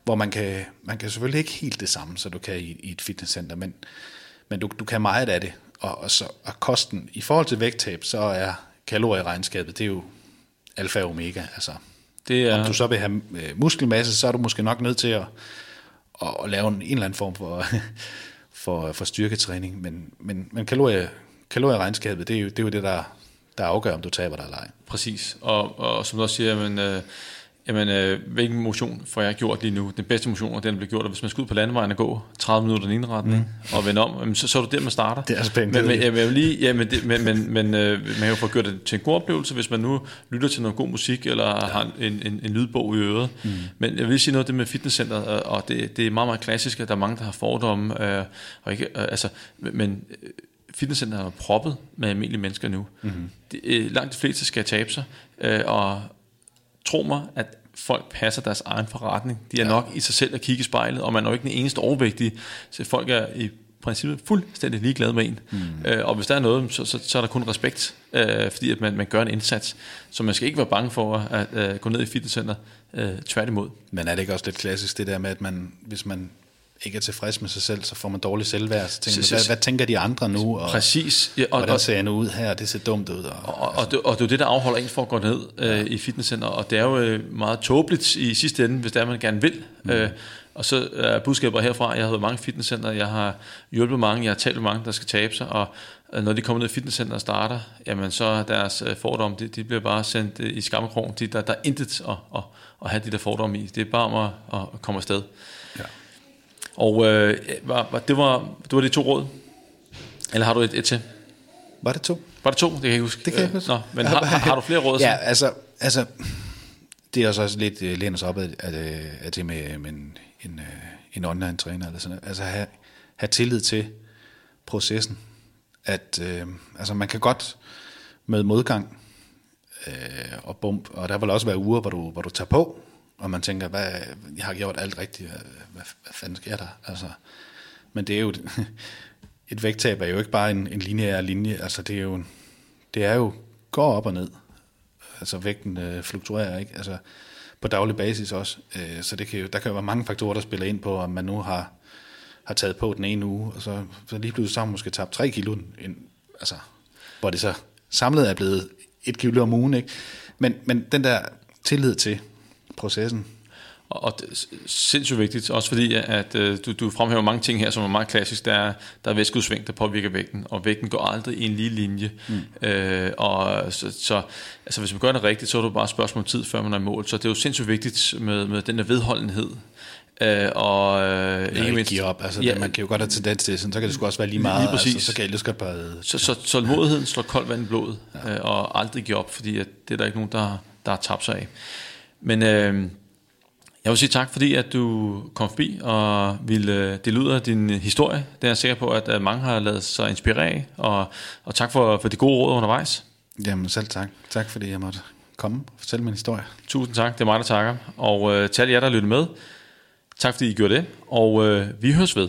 hvor man kan, man kan selvfølgelig ikke helt det samme, så du kan i, i et fitnesscenter, men, men du, du kan meget af det. Og, og, så, og kosten, i forhold til vægttab, så er kalorieregnskabet, det er jo alfa og omega. Altså, det er... Om du så vil have øh, muskelmasse, så er du måske nok nødt til at og, og lave en, en eller anden form for, for, for styrketræning. Men, men, men kalorie, kalorieregnskabet, det er jo det, er jo det der, der afgør, om du taber dig eller ej. Præcis. Og, og som du også siger, men, øh, Jamen, øh, hvilken motion får jeg gjort lige nu? Den bedste motion er den, der bliver gjort, og hvis man skal ud på landevejen og gå 30 minutter den ene retning, mm. og vende om, jamen, så, så er det der, man starter. Det er spændende. Men, men, jeg vil lige, ja, men, det, men, men, men øh, man kan jo få gjort det til en god oplevelse, hvis man nu lytter til noget god musik, eller ja. har en, en, en lydbog i øret. Mm. Men jeg vil sige noget af det med fitnesscenter, og det, det er meget, meget klassisk, at der er mange, der har fordomme, øh, og ikke, øh, altså, men øh, fitnesscenter er proppet med almindelige mennesker nu. Mm-hmm. Det, øh, langt de fleste skal tabe sig, øh, og tro mig, at folk passer deres egen forretning. De er ja. nok i sig selv at kigge i spejlet, og man er jo ikke den eneste overvægtige, så folk er i princippet fuldstændig ligeglade med en. Mm. Øh, og hvis der er noget, så, så, så er der kun respekt, øh, fordi at man, man gør en indsats. Så man skal ikke være bange for at øh, gå ned i fitnesscenter, øh, tværtimod. Men er det ikke også lidt klassisk det der med, at man, hvis man ikke er tilfreds med sig selv, så får man dårlig selvværd. Så tænker, så, hvad, hvad tænker de andre nu? Og, Præcis. Ja, og, hvordan ser jeg nu ud her? Det ser dumt ud. Og, og, og, det, og det er det, der afholder en for at gå ned øh, i fitnesscenter, og det er jo øh, meget tåbeligt i sidste ende, hvis det er, man gerne vil. Mm. Øh, og så er budskaber herfra, jeg har været mange fitnesscenter, jeg har hjulpet mange, jeg har talt med mange, der skal tabe sig, og øh, når de kommer ned i fitnesscenter og starter, jamen så er deres øh, fordomme, de, de bliver bare sendt øh, i skammekrog. De, der, der er intet at, at, at have de der fordomme i. Det er bare om at, at komme afsted. Ja. Og øh, var, var, det, var, det var de to råd? Eller har du et, et til? Var det to? Var det to? Det kan jeg ikke huske. Det kan jeg huske. Nå, men har, har, har du flere råd? Ja, altså, altså det er også, lidt uh, læner sig op af, at, at det med, med en, en, uh, en online træner. Eller sådan, altså have, have tillid til processen. At uh, altså man kan godt med modgang uh, og bump, og der vil også være uger, hvor du, hvor du tager på, og man tænker, hvad, jeg har gjort alt rigtigt, hvad, hvad, hvad fanden sker der? Altså, men det er jo, et vægttab er jo ikke bare en, en lineær linje, altså det er jo, det er jo, går op og ned, altså vægten øh, fluktuerer ikke, altså på daglig basis også, øh, så det kan jo, der kan jo være mange faktorer, der spiller ind på, om man nu har, har taget på den ene uge, og så, så lige pludselig så har man måske tabt 3 kilo, en, altså, hvor det så samlet er blevet et kilo om ugen, ikke? Men, men den der tillid til, processen. Og det er sindssygt vigtigt, også fordi at øh, du, du fremhæver mange ting her, som er meget klassisk. Der er, der er væskeudsving, der påvirker vægten, og vægten går aldrig i en lige linje. Mm. Øh, og så, så altså, hvis man gør det rigtigt, så er det bare et spørgsmål om tid, før man er i mål. Så det er jo sindssygt vigtigt med, med den der vedholdenhed. Øh, og øh, ikke, ikke mindst... give op. Altså, ja, man kan jo godt have tendens til, sådan, så kan det sgu også være lige meget. Lige præcis. Altså, så kan jeg godt bare... Så, så tålmodigheden slår koldt vand i blodet, ja. øh, og aldrig give op, fordi at det er der ikke nogen, der, der har tabt sig af. Men øh, jeg vil sige tak, fordi at du kom forbi og ville dele ud af din historie. Det er jeg sikker på, at mange har lavet sig inspirere og, og tak for, for de gode råd undervejs. Jamen selv tak. Tak fordi jeg måtte komme og fortælle min historie. Tusind tak, det er mig, der takker. Og øh, til alle jer, der lytter med, tak fordi I gjorde det, og øh, vi høres ved.